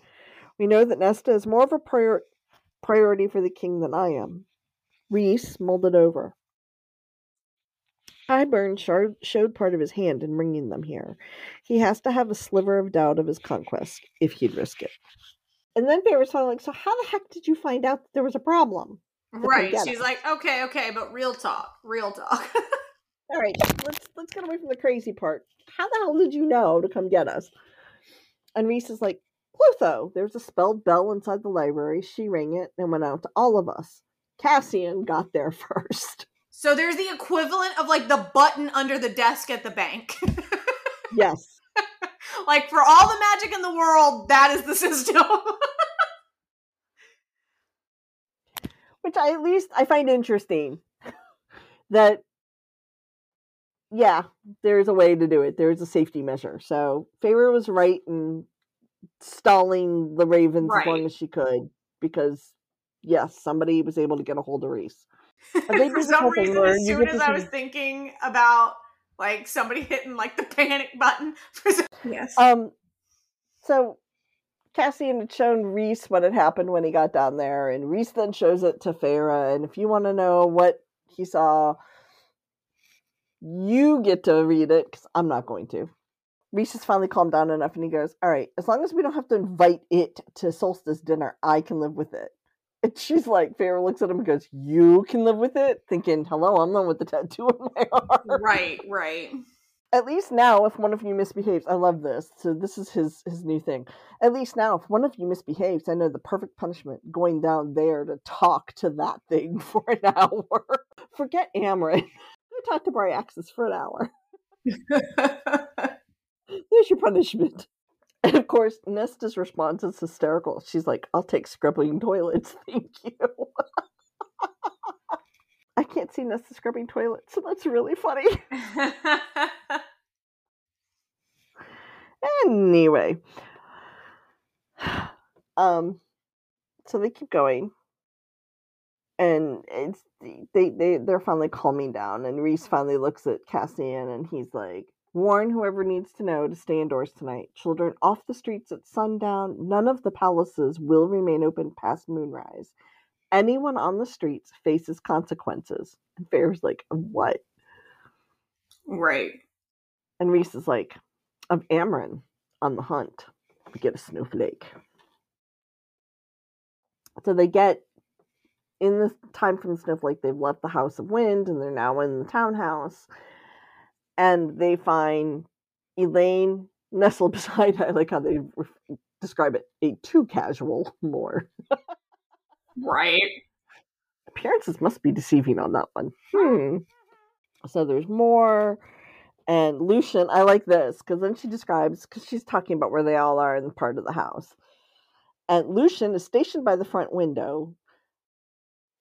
We know that Nesta is more of a prior- priority for the king than I am. Rhys mulled it over. Hybern showed part of his hand in bringing them here. He has to have a sliver of doubt of his conquest if he'd risk it. And then Bear was like, So, how the heck did you find out that there was a problem? Right. She's like, Okay, okay, but real talk. Real talk. [LAUGHS] All right, let's let's get away from the crazy part. How the hell did you know to come get us? And Rhys is like, Clotho, there's a spelled bell inside the library. She rang it and went out to all of us. Cassian got there [LAUGHS] first. So there's the equivalent of like the button under the desk at the bank. [LAUGHS] yes. like for all the magic in the world, that is the system. [LAUGHS] Which I at least I find interesting that yeah, there's a way to do it. There's a safety measure. So Feyre was right in stalling the Ravens right. as long as she could because yes, somebody was able to get a hold of Rhys. [LAUGHS] For some reason, as soon as I was thinking about like somebody hitting like the panic button [LAUGHS] for some- yes. Um. So Cassian had shown Rhys what had happened when he got down there, and Rhys then shows it to Feyre. And if you want to know what he saw, you get to read it because I'm not going to. Rhys has finally calmed down enough and he goes, All right, as long as we don't have to invite it to solstice dinner, I can live with it. And [LAUGHS] she's like, Feyre looks at him and goes, You can live with it? Thinking, hello, I'm the one with the tattoo on my [LAUGHS] arm. Right, right. At least now, if one of you misbehaves, I love this. So this is his his new thing. At least now, if one of you misbehaves, I know the perfect punishment: going down there to talk to that thing [LAUGHS] for an hour. Forget Amren. Go talk to Bryaxis for an hour. [LAUGHS] [LAUGHS] There's your punishment. And of course, Nesta's response is hysterical. She's like, I'll take scrubbing toilets, [LAUGHS] thank you. I can't see Nesta scrubbing toilets, so that's really funny. anyway. [SIGHS] Um so they keep going. And it's they they they're finally calming down and Rhys finally looks at Cassian and he's like Warn whoever needs to know to stay indoors tonight. Children off the streets at sundown. None of the palaces will remain open past moonrise. Anyone on the streets faces consequences. And Feyre's like, what? right. And Rhys is like, of Amren on the hunt. We get a snowflake. So they get in the time from snowflake, they've left the House of Wind and they're now in the townhouse. And they find Elain nestled [LAUGHS] beside, I like how they re- describe it, a too casual Mor. Right. Appearances must be deceiving on that one. Hmm. So there's Mor. And Lucien, I like this because then she describes, because she's talking about where they all are in the part of the house. And Lucien is stationed by the front window.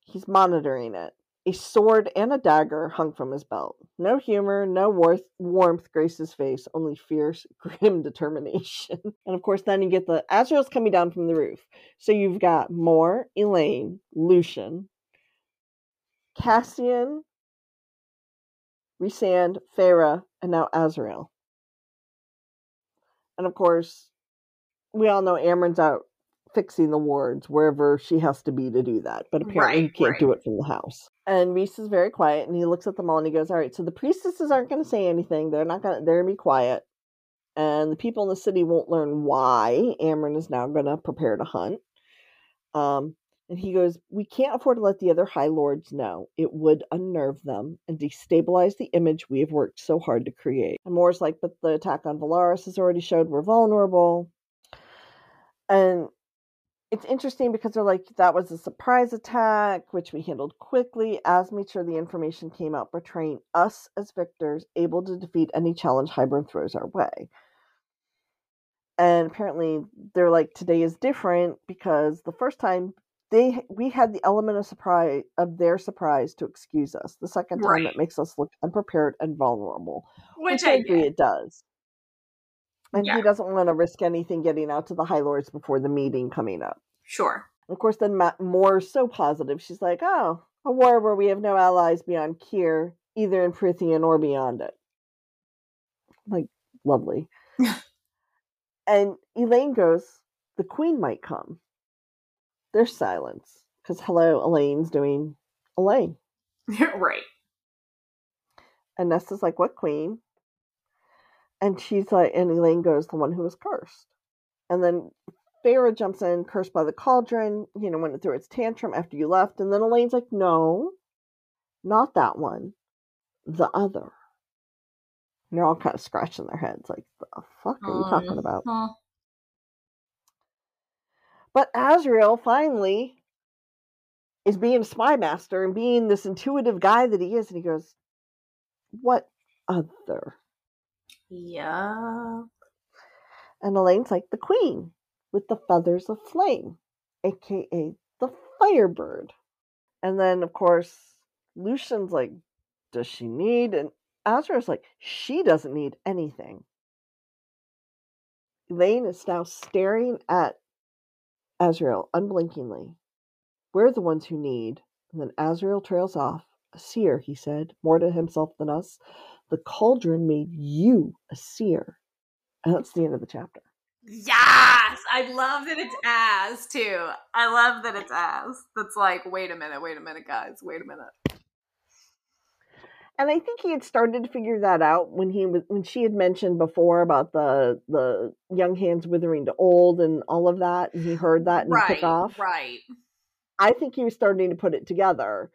He's monitoring it. A sword and a dagger hung from his belt. No humor, no warmth, warmth graced his face, only fierce, [LAUGHS] grim determination. And of course, then you get the Azriel's coming down from the roof. So you've got Mor, Elain, Lucien, Cassian, Rhysand, Feyre, and now Azriel. And of course, we all know Amren's out fixing the wards wherever she has to be to do that. But apparently, Right, he can't right. do it from the house. And Rhys is very quiet, and he looks at them all and he goes, "All right, so the priestesses aren't going to say anything. They're not going. to They're to be quiet, and the people in the city won't learn why Amren is now going to prepare to hunt." Um, and he goes, We can't afford to let the other High Lords know. It would unnerve them and destabilize the image we have worked so hard to create. And Mor's like, But the attack on Velaris has already showed we're vulnerable. And it's interesting because they're like, That was a surprise attack, which we handled quickly, as made sure the information came out, portraying us as victors, able to defeat any challenge Hybern throws our way. And apparently they're like today is different because the first time they we had the element of surprise of their surprise to excuse us. The second time Right. it makes us look unprepared and vulnerable Which, which, i I agree it does and Yeah. he doesn't want to risk anything getting out to the high lords before the meeting coming up Sure. of course then Matt Mor's so positive she's like oh a war where we have no allies beyond Keir, either in Prythian or beyond it like lovely [LAUGHS] and Elain goes, The queen might come. There's silence. Because, hello, Elain's doing Elain. [LAUGHS] right. And Nesta's like, What queen? And she's like, and Elain goes, The one who was cursed. And then Feyre jumps in, cursed by the cauldron, you know, when it threw its tantrum after you left. And then Elain's like, No, not that one. The other. And they're all kind of scratching their heads, like, The fuck are you talking about? Huh. But Azriel finally is being a spy master and being this intuitive guy that he is, and he goes, What other? Yeah. And Elain's like, The queen with the feathers of flame, aka the firebird. And then, of course, Lucien's like, Does she need? And Azriel's like, She doesn't need anything. Elain is now staring at Azriel unblinkingly. We're the ones who need. And then Azriel trails off. A seer, he said, more to himself than us. The cauldron made you a seer. And that's the end of the chapter. Yes! I love that it's as too. I love that it's as. That's like, wait a minute, wait a minute, guys, wait a minute. And I think he had started to figure that out when he was when she had mentioned before about the the young hands withering to old and all of that, and he heard that and right, took off. right. I think he was starting to put it together.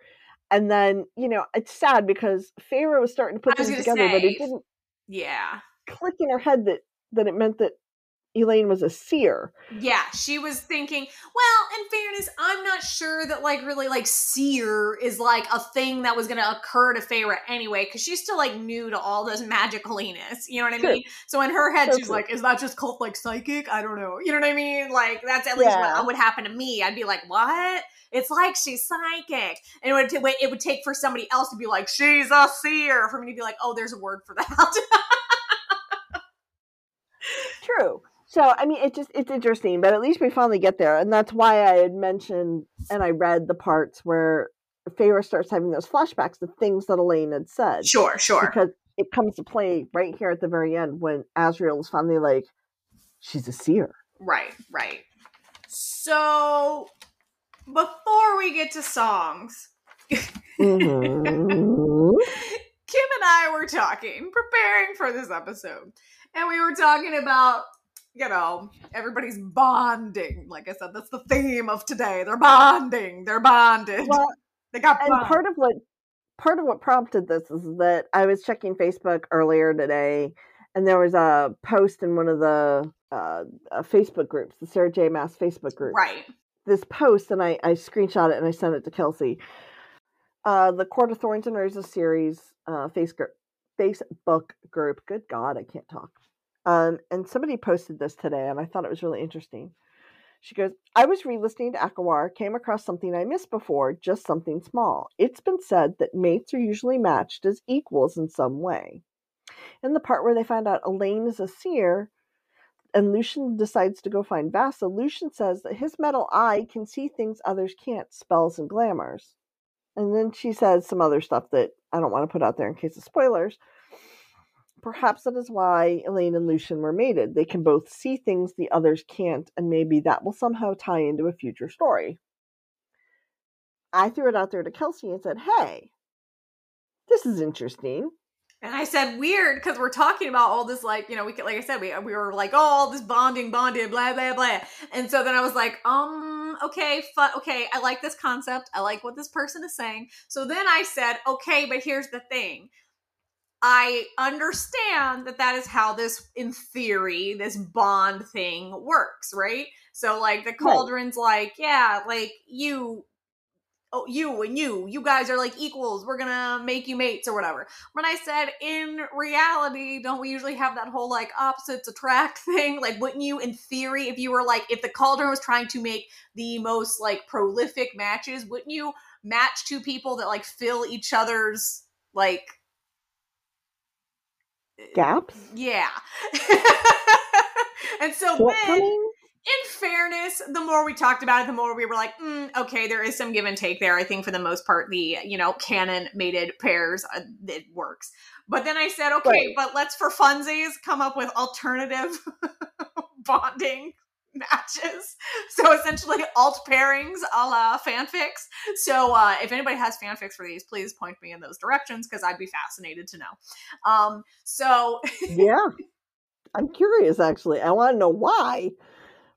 And then, you know, it's sad because Feyre was starting to put things together, but say- it didn't Yeah. click in her head that that it meant that Elain was a seer. Yeah, she was thinking, well, in fairness, I'm not sure that like really like seer is like a thing that was gonna occur to Feyre anyway, because she's still like new to all this magicaliness. You know what I mean? So in her head, So she's true. like, is that just cult like psychic? I don't know. You know what I mean? Like that's at least Yeah. what would happen to me. I'd be like, what? It's like she's psychic, and it would t-. It would take for somebody else to be like, she's a seer, for me to be like, oh, there's a word for that. [LAUGHS] True. So I mean, it just it's interesting, but at least we finally get there, and that's why I had mentioned and I read the parts where Feyre starts having those flashbacks of things that Elain had said. sure, sure. because it comes to play right here at the very end when Azriel is finally like, she's a seer. Right, right. So before we get to songs, Mhm. [LAUGHS] Kim and I were talking, preparing for this episode, and we were talking about, you know, everybody's bonding. Like I said, that's the theme of today. They're bonding. They're bonded. well, [LAUGHS] they got and part of what part of what prompted this is that I was checking Facebook earlier today, and there was a post in one of the uh, uh, Facebook groups, the Sarah J. Maas Facebook group. right. This post, and I, I screenshot it and I sent it to Kelsey. Uh, the Court of Thorns and Roses series uh, face group, Facebook group. Good God, I can't talk. Um, and somebody posted this today, and I thought it was really interesting. She goes, I was re listening to ACOWAR, came across something I missed before, just something small. It's been said that mates are usually matched as equals in some way. In the part where they find out Elain is a seer and Lucien decides to go find Vassa, Lucien says that his metal eye can see things others can't, spells and glamours. And then she says some other stuff that I don't want to put out there in case of spoilers. Perhaps that is why Elain and Lucien were mated. They can both see things the others can't, and maybe that will somehow tie into a future story. I threw it out there to Kelsey and said, Hey, this is interesting. And I said weird because we're talking about all this, like, you know, we could, like I said, we, we were like, oh, all this bonding, bonded, blah, blah, blah. And so then I was like, um, okay, fu- okay, I like this concept. I like what this person is saying. So then I said, okay, but here's the thing. I understand that that is how this, in theory, this bond thing works, right? So, like, the cauldron's like, yeah, like, you oh you and you you guys are like equals. We're gonna make you mates or whatever. When i said in reality don't we usually have that whole like opposites attract [LAUGHS] thing? Like wouldn't you in theory if you were like if the cauldron was trying to make the most like prolific matches wouldn't you match two people that like fill each other's like Gaps? yeah [LAUGHS] and so then in fairness, the more we talked about it, the more we were like, mm, okay, there is some give and take there. I think for the most part, the you know canon mated pairs uh, it works. But then I said, okay, Right. but let's for funsies come up with alternative [LAUGHS] bonding [LAUGHS] matches. So essentially, alt pairings a la fanfics. So uh, if anybody has fanfics for these, please point me in those directions because I'd be fascinated to know. Um, so [LAUGHS] yeah. I'm curious, actually. I want to know why,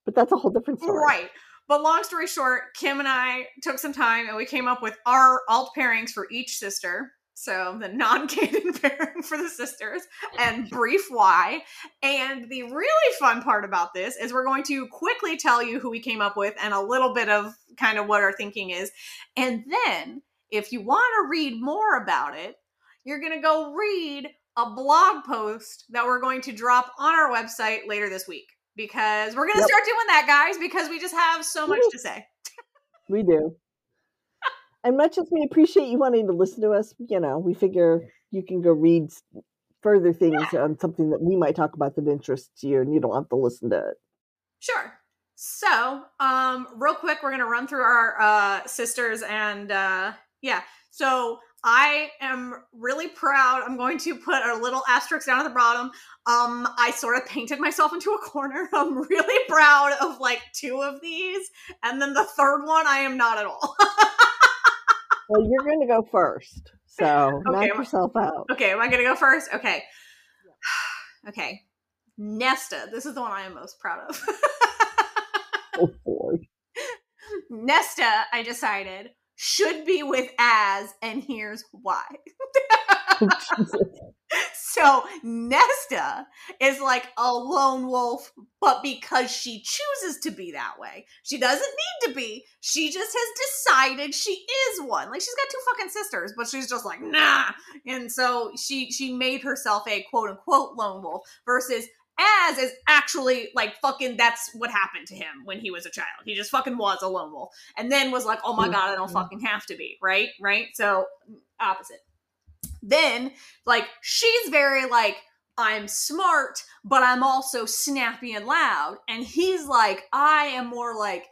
but that's a whole different story. Right. But long story short, Kim and I took some time and we came up with our alt pairings for each sister. So the non-canon pairing [LAUGHS] for the sisters and brief why. And the really fun part about this is we're going to quickly tell you who we came up with and a little bit of kind of what our thinking is. And then if you want to read more about it, you're going to go read a blog post that we're going to drop on our website later this week because we're going to Yep. start doing that, guys, because we just have so much to say. We do. And much as we appreciate you wanting to listen to us, you know, we figure you can go read further things on something that we might talk about that interests you, and you don't have to listen to it. Sure. So, um, real quick, we're gonna run through our uh, sisters and uh, yeah. So I am really proud. I'm going to put a little asterisk down at the bottom. Um, I sort of painted myself into a corner. [LAUGHS] I'm really proud of like two of these, and then the third one I am not at all. [LAUGHS] Well, you're going to go first, so [LAUGHS] knock Okay. yourself out. okay, am I gonna go first? Okay. [SIGHS] okay. Nesta. This is the one I am most proud of. [LAUGHS] Oh boy. Nesta, I decided, should be with As, and here's why. [LAUGHS] Oh, so Nesta is like a lone wolf, but because she chooses to be that way, she doesn't need to be. She just has decided she is one. Like she's got two fucking sisters, but she's just like nah. And so she she made herself a quote unquote lone wolf versus Az is actually like fucking that's what happened to him when he was a child. He just fucking was a lone wolf. And then was like, oh my mm, god, I don't mm. fucking have to be, right? Right? So opposite. Then, like, she's very like, I'm smart, but I'm also snappy and loud. And he's like, I am more like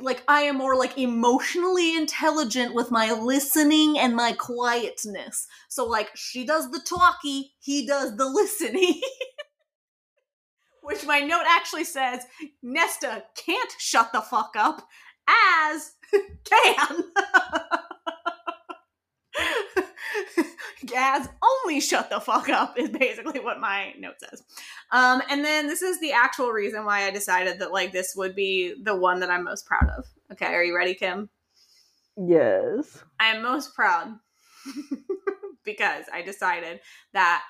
like I am more like emotionally intelligent with my listening and my quietness. So like she does the talky, he does the listening. [LAUGHS] Which my note actually says Nesta can't shut the fuck up Az [LAUGHS] can. [LAUGHS] Az only shut the fuck up is basically what my note says. Um, and then this is the actual reason why I decided that like this would be the one that I'm most proud of. Okay, are you ready, Kim? Yes. I am most proud [LAUGHS] because I decided that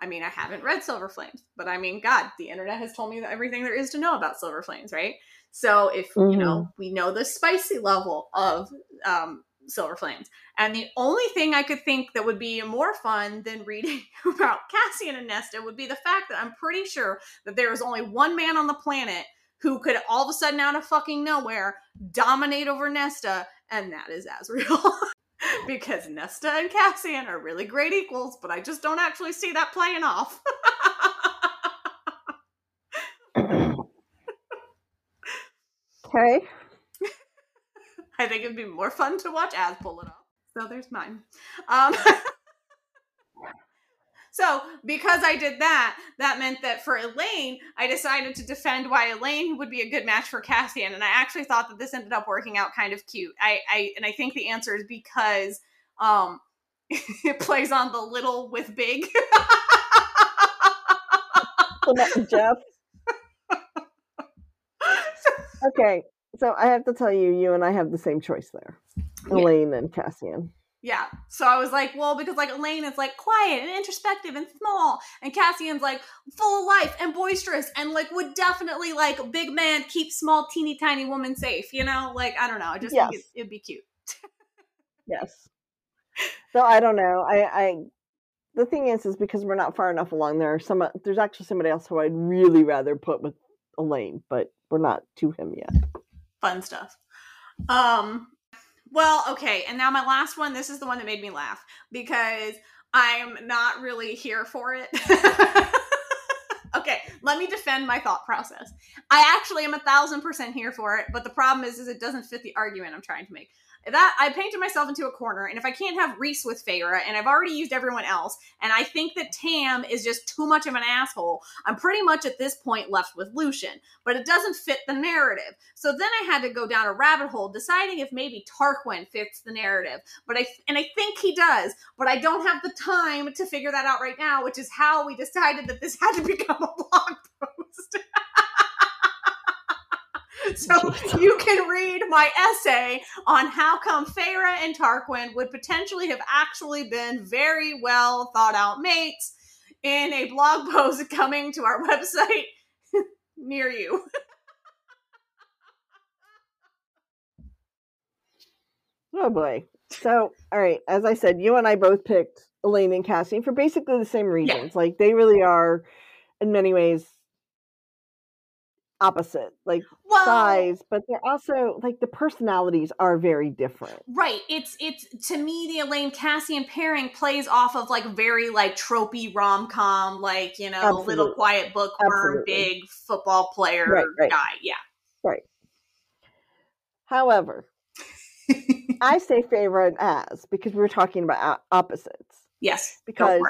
I mean, I haven't read Silver Flames, but I mean, God, the internet has told me everything there is to know about Silver Flames, right? So if mm-hmm. you know, we know the spicy level of um, Silver Flames. And the only thing I could think that would be more fun than reading [LAUGHS] about Cassian and Nesta would be the fact that I'm pretty sure that there is only one man on the planet who could all of a sudden out of fucking nowhere dominate over Nesta, and that is Azriel. [LAUGHS] because Nesta and Cassian are really great equals, but I just don't actually see that playing off. [LAUGHS] okay. I think it'd be more fun to watch Az pull it off. So there's mine. Um, [LAUGHS] so because I did that, that meant that for Elain, I decided to defend why Elain would be a good match for Cassian, and I actually thought that this ended up working out kind of cute. I, I and I think the answer is because um, [LAUGHS] it plays on the little with big. Jeff. [LAUGHS] okay, so I have to tell you, you and I have the same choice there. Yeah. Elain and Cassian. Yeah. So I was like, well, because like Elain is like quiet and introspective and small, and Cassian's like full of life and boisterous and like would definitely like big man keep small teeny tiny woman safe. You know, like I don't know. I just yes. think it, it'd be cute. [LAUGHS] yes. So I don't know. I, I the thing is, is because we're not far enough along. There some. There's actually somebody else who I'd really rather put with Elain, but we're not to him yet fun stuff. Um, well, okay, and now my last one. This is the one that made me laugh because I'm not really here for it. [LAUGHS] okay, let me defend my thought process. I actually am a thousand percent here for it, but the problem is, is it doesn't fit the argument I'm trying to make that I painted myself into a corner. And if I can't have Rhys with Feyre, and I've already used everyone else, and I think that Tam is just too much of an asshole, I'm pretty much at this point left with Lucien. But it doesn't fit the narrative. So then I had to go down a rabbit hole, deciding if maybe Tarquin fits the narrative. But I and I think he does, but I don't have the time to figure that out right now, which is how we decided that this had to become a blog post. [LAUGHS] [LAUGHS] so you [LAUGHS] can read my essay on how come Feyre and Tarquin would potentially have actually been very well thought out mates in a blog [LAUGHS] post coming to our website near you. oh boy. So, all right, as I said, you and I both picked Elain and Cassian for basically the same reasons. Yeah. Like they really are in many ways opposite like well, size but they're also like the personalities are very different. Right it's it's to me the elain cassian pairing plays off of like very like tropey rom-com like you know Absolutely. little quiet bookworm big football player right, right. guy yeah. Right. However [LAUGHS] i say favorite as because we were talking about opposites. Yes because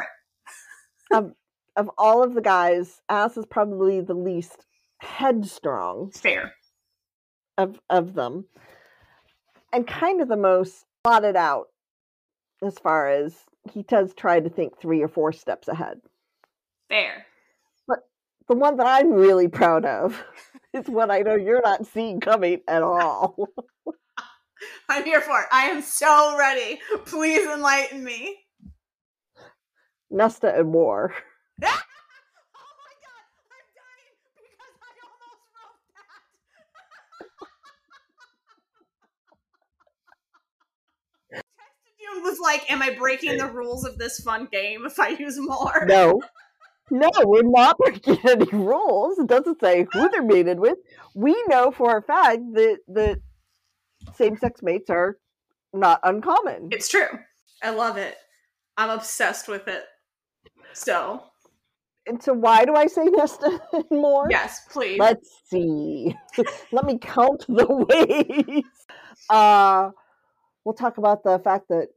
of of all of the guys Az is probably the least headstrong. Fair. Of of them. And kind of the most plotted out as far as he does try to think three or four steps ahead. Fair. But the one that I'm really proud of [LAUGHS] is what I know you're not seeing coming at all. [LAUGHS] I'm here for it. I am so ready. Please enlighten me. Nesta and Mor. oh my god, I'm dying because I almost wrote that. Texted you and was like, Am I breaking the rules of this fun game if I use Mor? No. [LAUGHS] No, we're not [LAUGHS] breaking any rules. It doesn't say who they're mated with. We know for a fact that that same sex mates are not uncommon. It's true. I love it. I'm obsessed with it. So, And so why do I say Nesta [LAUGHS] and Mor? yes, please. Let's see. Let me count the ways. Uh we'll talk about the fact that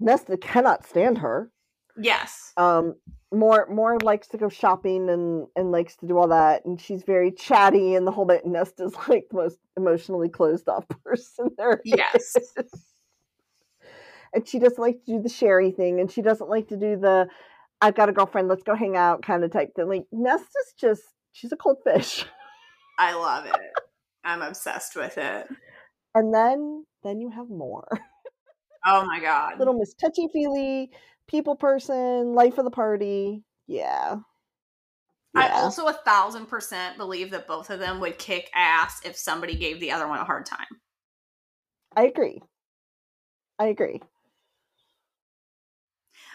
Nesta cannot stand her. yes. Um Mor Mor likes to go shopping and and likes to do all that and she's very chatty and the whole bit Nesta's [LAUGHS] like the most emotionally closed off [LAUGHS] person there Yes. is. and she doesn't like to do the sherry thing and she doesn't like to do the I've got a girlfriend, let's go hang out kind of type thing. Like Nesta's just she's a cold fish. [LAUGHS] I love it. I'm obsessed with it. And then then you have Mor. Oh my god. Little Miss Touchy Feely, people person, life of the party. Yeah. I also a thousand percent believe that both of them would kick ass if somebody gave the other one a hard time. I agree. I agree.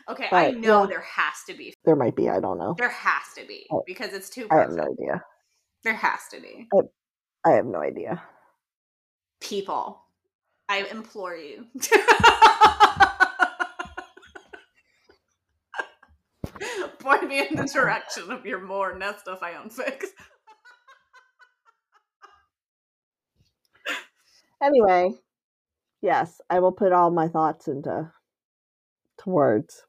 Okay, I know yeah. there has to be. There might be, I don't know. There has to be because it's too I have no idea. There has to be. I have no idea. People, I implore you. Point me in the direction of your Mor Nesta fanfics. Anyway, yes, I will put all my thoughts into to words.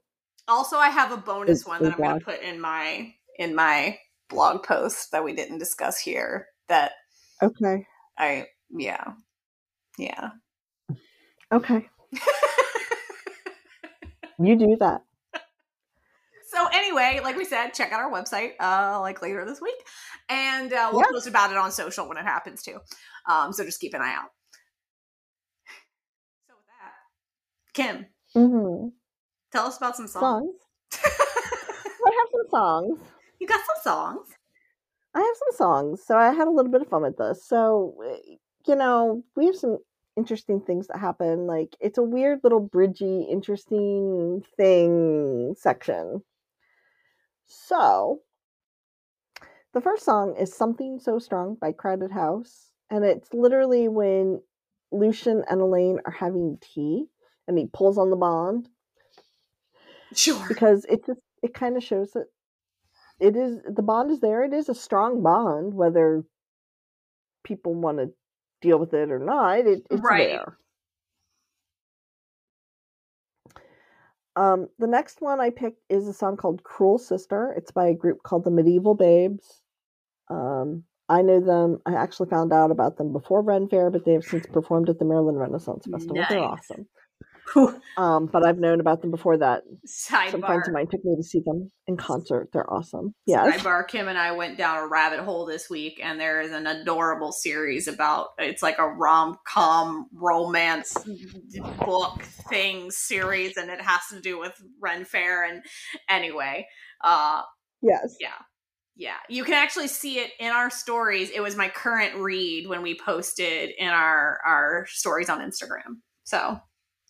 Also, I have a bonus Is- one that I'm going to put in my in my blog post that we didn't discuss here. That Okay. I yeah yeah. Okay. [LAUGHS] You do that. so anyway, like we said, check out our website uh like later this week, and uh, we'll Yeah. post about it on social when it happens too. Um, so just keep an eye out. So with that, Kim, hmm tell us about some songs. Songs. [LAUGHS] I have some songs. you got some songs. I have some songs. So I had a little bit of fun with this. So, eh, you know, we have some interesting things that happen. Like, it's a weird little bridgy, interesting thing section. So, the first song is Something So Strong by Crowded House. And it's literally when Lucien and Elain are having tea and he pulls on the bond Sure. because it just it kind of shows that it is the bond is there it is a strong bond whether people want to deal with it or not it, it's Right. there. Um the next one i picked is a song called cruel sister. It's by a group called the Mediaeval Baebes. Um i know them i actually found out about them before ren fair but they have since performed at the maryland renaissance festival. They're awesome [LAUGHS] um but i've known about them before that some friends of mine took me to see them in concert. They're awesome. Yes. Sidebar, Kim and I went down a rabbit hole this week, and there is an adorable series about it's like a rom com romance book thing series, and it has to do with Ren Fair. And anyway, uh, Yes. yeah, yeah, you can actually see it in our stories. It was my current read when we posted in our our stories on Instagram. So,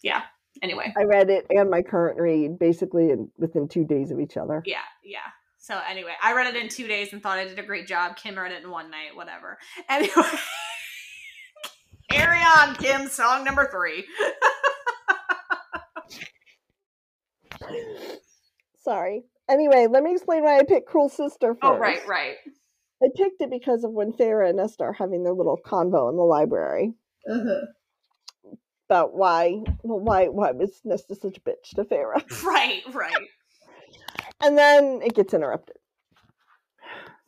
yeah. Anyway, I read it and my current read basically in, within two days of each other. yeah, yeah. So anyway, I read it in two days and thought I did a great job. Kim read it in one night, whatever. [LAUGHS] Anyway, carry on, Kim. Song number three. [LAUGHS] Sorry. Anyway, let me explain why I picked Cruel Sister first. oh, right, right. I picked it because of when Feyre and Nesta are having their little convo in the library Uh-huh. About why, well, why, why was Nesta such a bitch to Feyre? [LAUGHS] Right, right. and then it gets interrupted.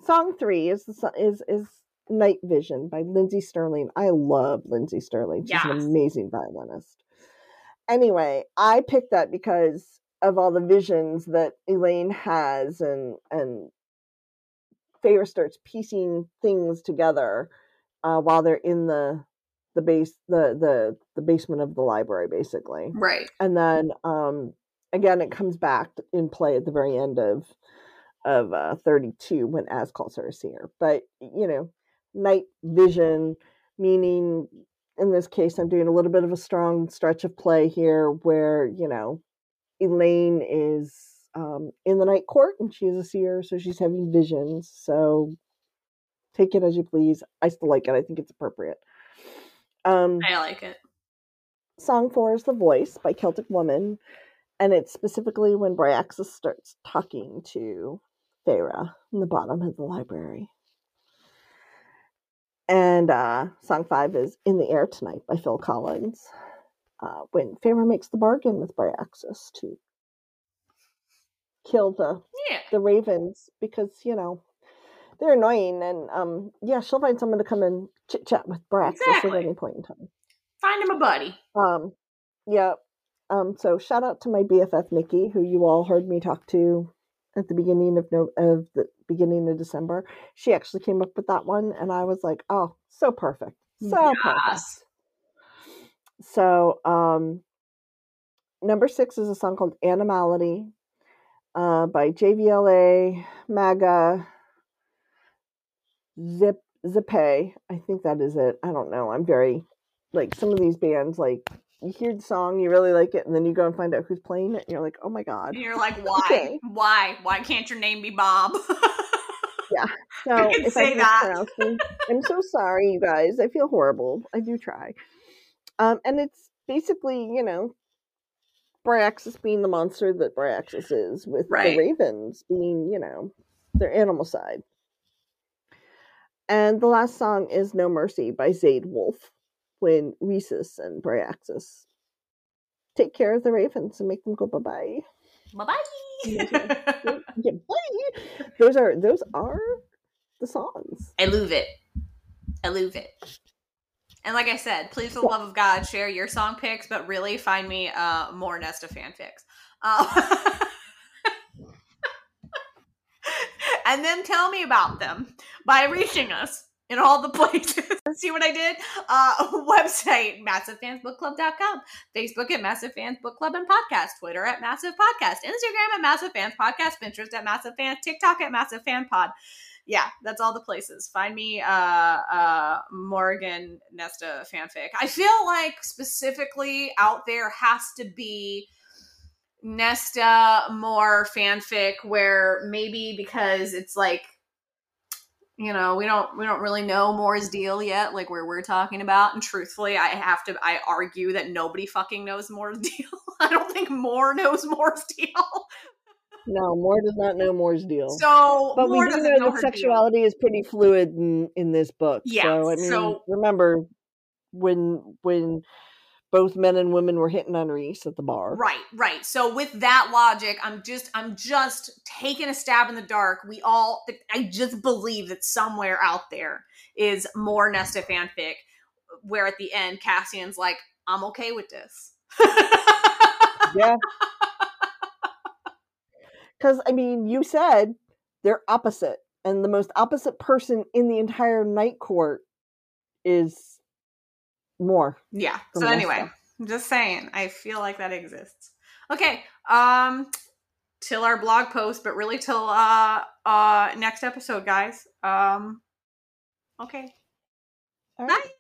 Song three is the is is Night Vision by Lindsey Stirling. I love Lindsey Stirling. She's an amazing violinist. Anyway, I picked that because of all the visions that Elain has and and Feyre starts piecing things together uh, while they're in the the base the the the basement of the library, basically. Right. And then um, again, it comes back in play at the very end of of uh, 32 when Az calls her a seer. But you know, night vision, meaning in this case, I'm doing a little bit of a strong stretch of play here, where you know, Elain is um, in the night court and she is a seer, so she's having visions. So take it as you please. I still like it. I think it's appropriate. Um, I like it. Song four is The Voice by Celtic Woman, and it's specifically when Bryaxis starts talking to Feyre in the bottom of the library. And uh, song five is In the Air Tonight by Phil Collins, uh, when Feyre makes the bargain with Bryaxis to kill the Yeah. the ravens because you know they're annoying and um yeah she'll find someone to come and chit chat with Bryaxis Exactly. at any point in time. Find him a buddy. Um, yeah. Um, so shout out to my BFF Nikki, who you all heard me talk to at the beginning of no of the beginning of December. She actually came up with that one, and I was like, oh, so perfect, so perfect. Yes. So, um, number six is a song called Animality uh, by JVLA, MAGA, Zip, Zippe. I think that is it. I don't know. I'm very, like, some of these bands, like, you hear the song, you really like it, and then you go and find out who's playing it, and you're like, oh my God. And you're like, [LAUGHS] why? Okay. Why? Why can't your name be Bob? Yeah. [LAUGHS] So I can if say I that. them, [LAUGHS] I'm so sorry, you guys. I feel horrible. I do try. Um, and it's basically, you know, Bryaxis being the monster that Bryaxis is, with Right. the ravens being, you know, their animal side. And the last song is No Mercy by Zayde Wolf when Rhesus and Bryaxis take care of the ravens and make them go bye bye. bye bye. Yeah, bye. Those are those are the songs. I love it. I love it. And like I said, please, for the love of God, share your song picks, but really find me uh, Mor Nesta fanfics. Uh, [LAUGHS] and then tell me about them by reaching us in all the [LAUGHS] places. [LAUGHS] See what I did? Uh, [LAUGHS] website, massivefansbookclub.com. Facebook at Massive Fans Book Club and Podcast. Twitter at Massive Podcast. Instagram at Massive Fans Podcast. Pinterest at Massive Fans. TikTok at Massive Fan Pod yeah, that's all the places. Find me uh uh Morgan Nesta fanfic. I feel like specifically out there has to be Nesta Mor fanfic where maybe because it's like you know, we don't we don't really know Mor's deal yet, like where we're talking about. And truthfully, I have to I argue that nobody fucking knows Mor's [LAUGHS] deal. I don't think Mor knows Mor's deal. No, Mor does not know Mor's deal. So but Mor we do doesn't know, know that her deal. sexuality is pretty fluid in, in this book. Yeah, So I mean, so- remember when when both men and women were hitting on Rhys at the bar. Right, right. So with that logic, I'm just I'm just taking a stab in the dark. We all I just believe that somewhere out there is Mor Nesta fanfic where at the end Cassian's like, I'm okay with this. [LAUGHS] Yeah. Because I mean, you said they're opposite, and the most opposite person in the entire night court is Mor. yeah. So anyway. I'm just saying, I feel like that exists. Okay. Um till our blog post, but really till uh uh next episode, guys. Um okay. Right. Bye.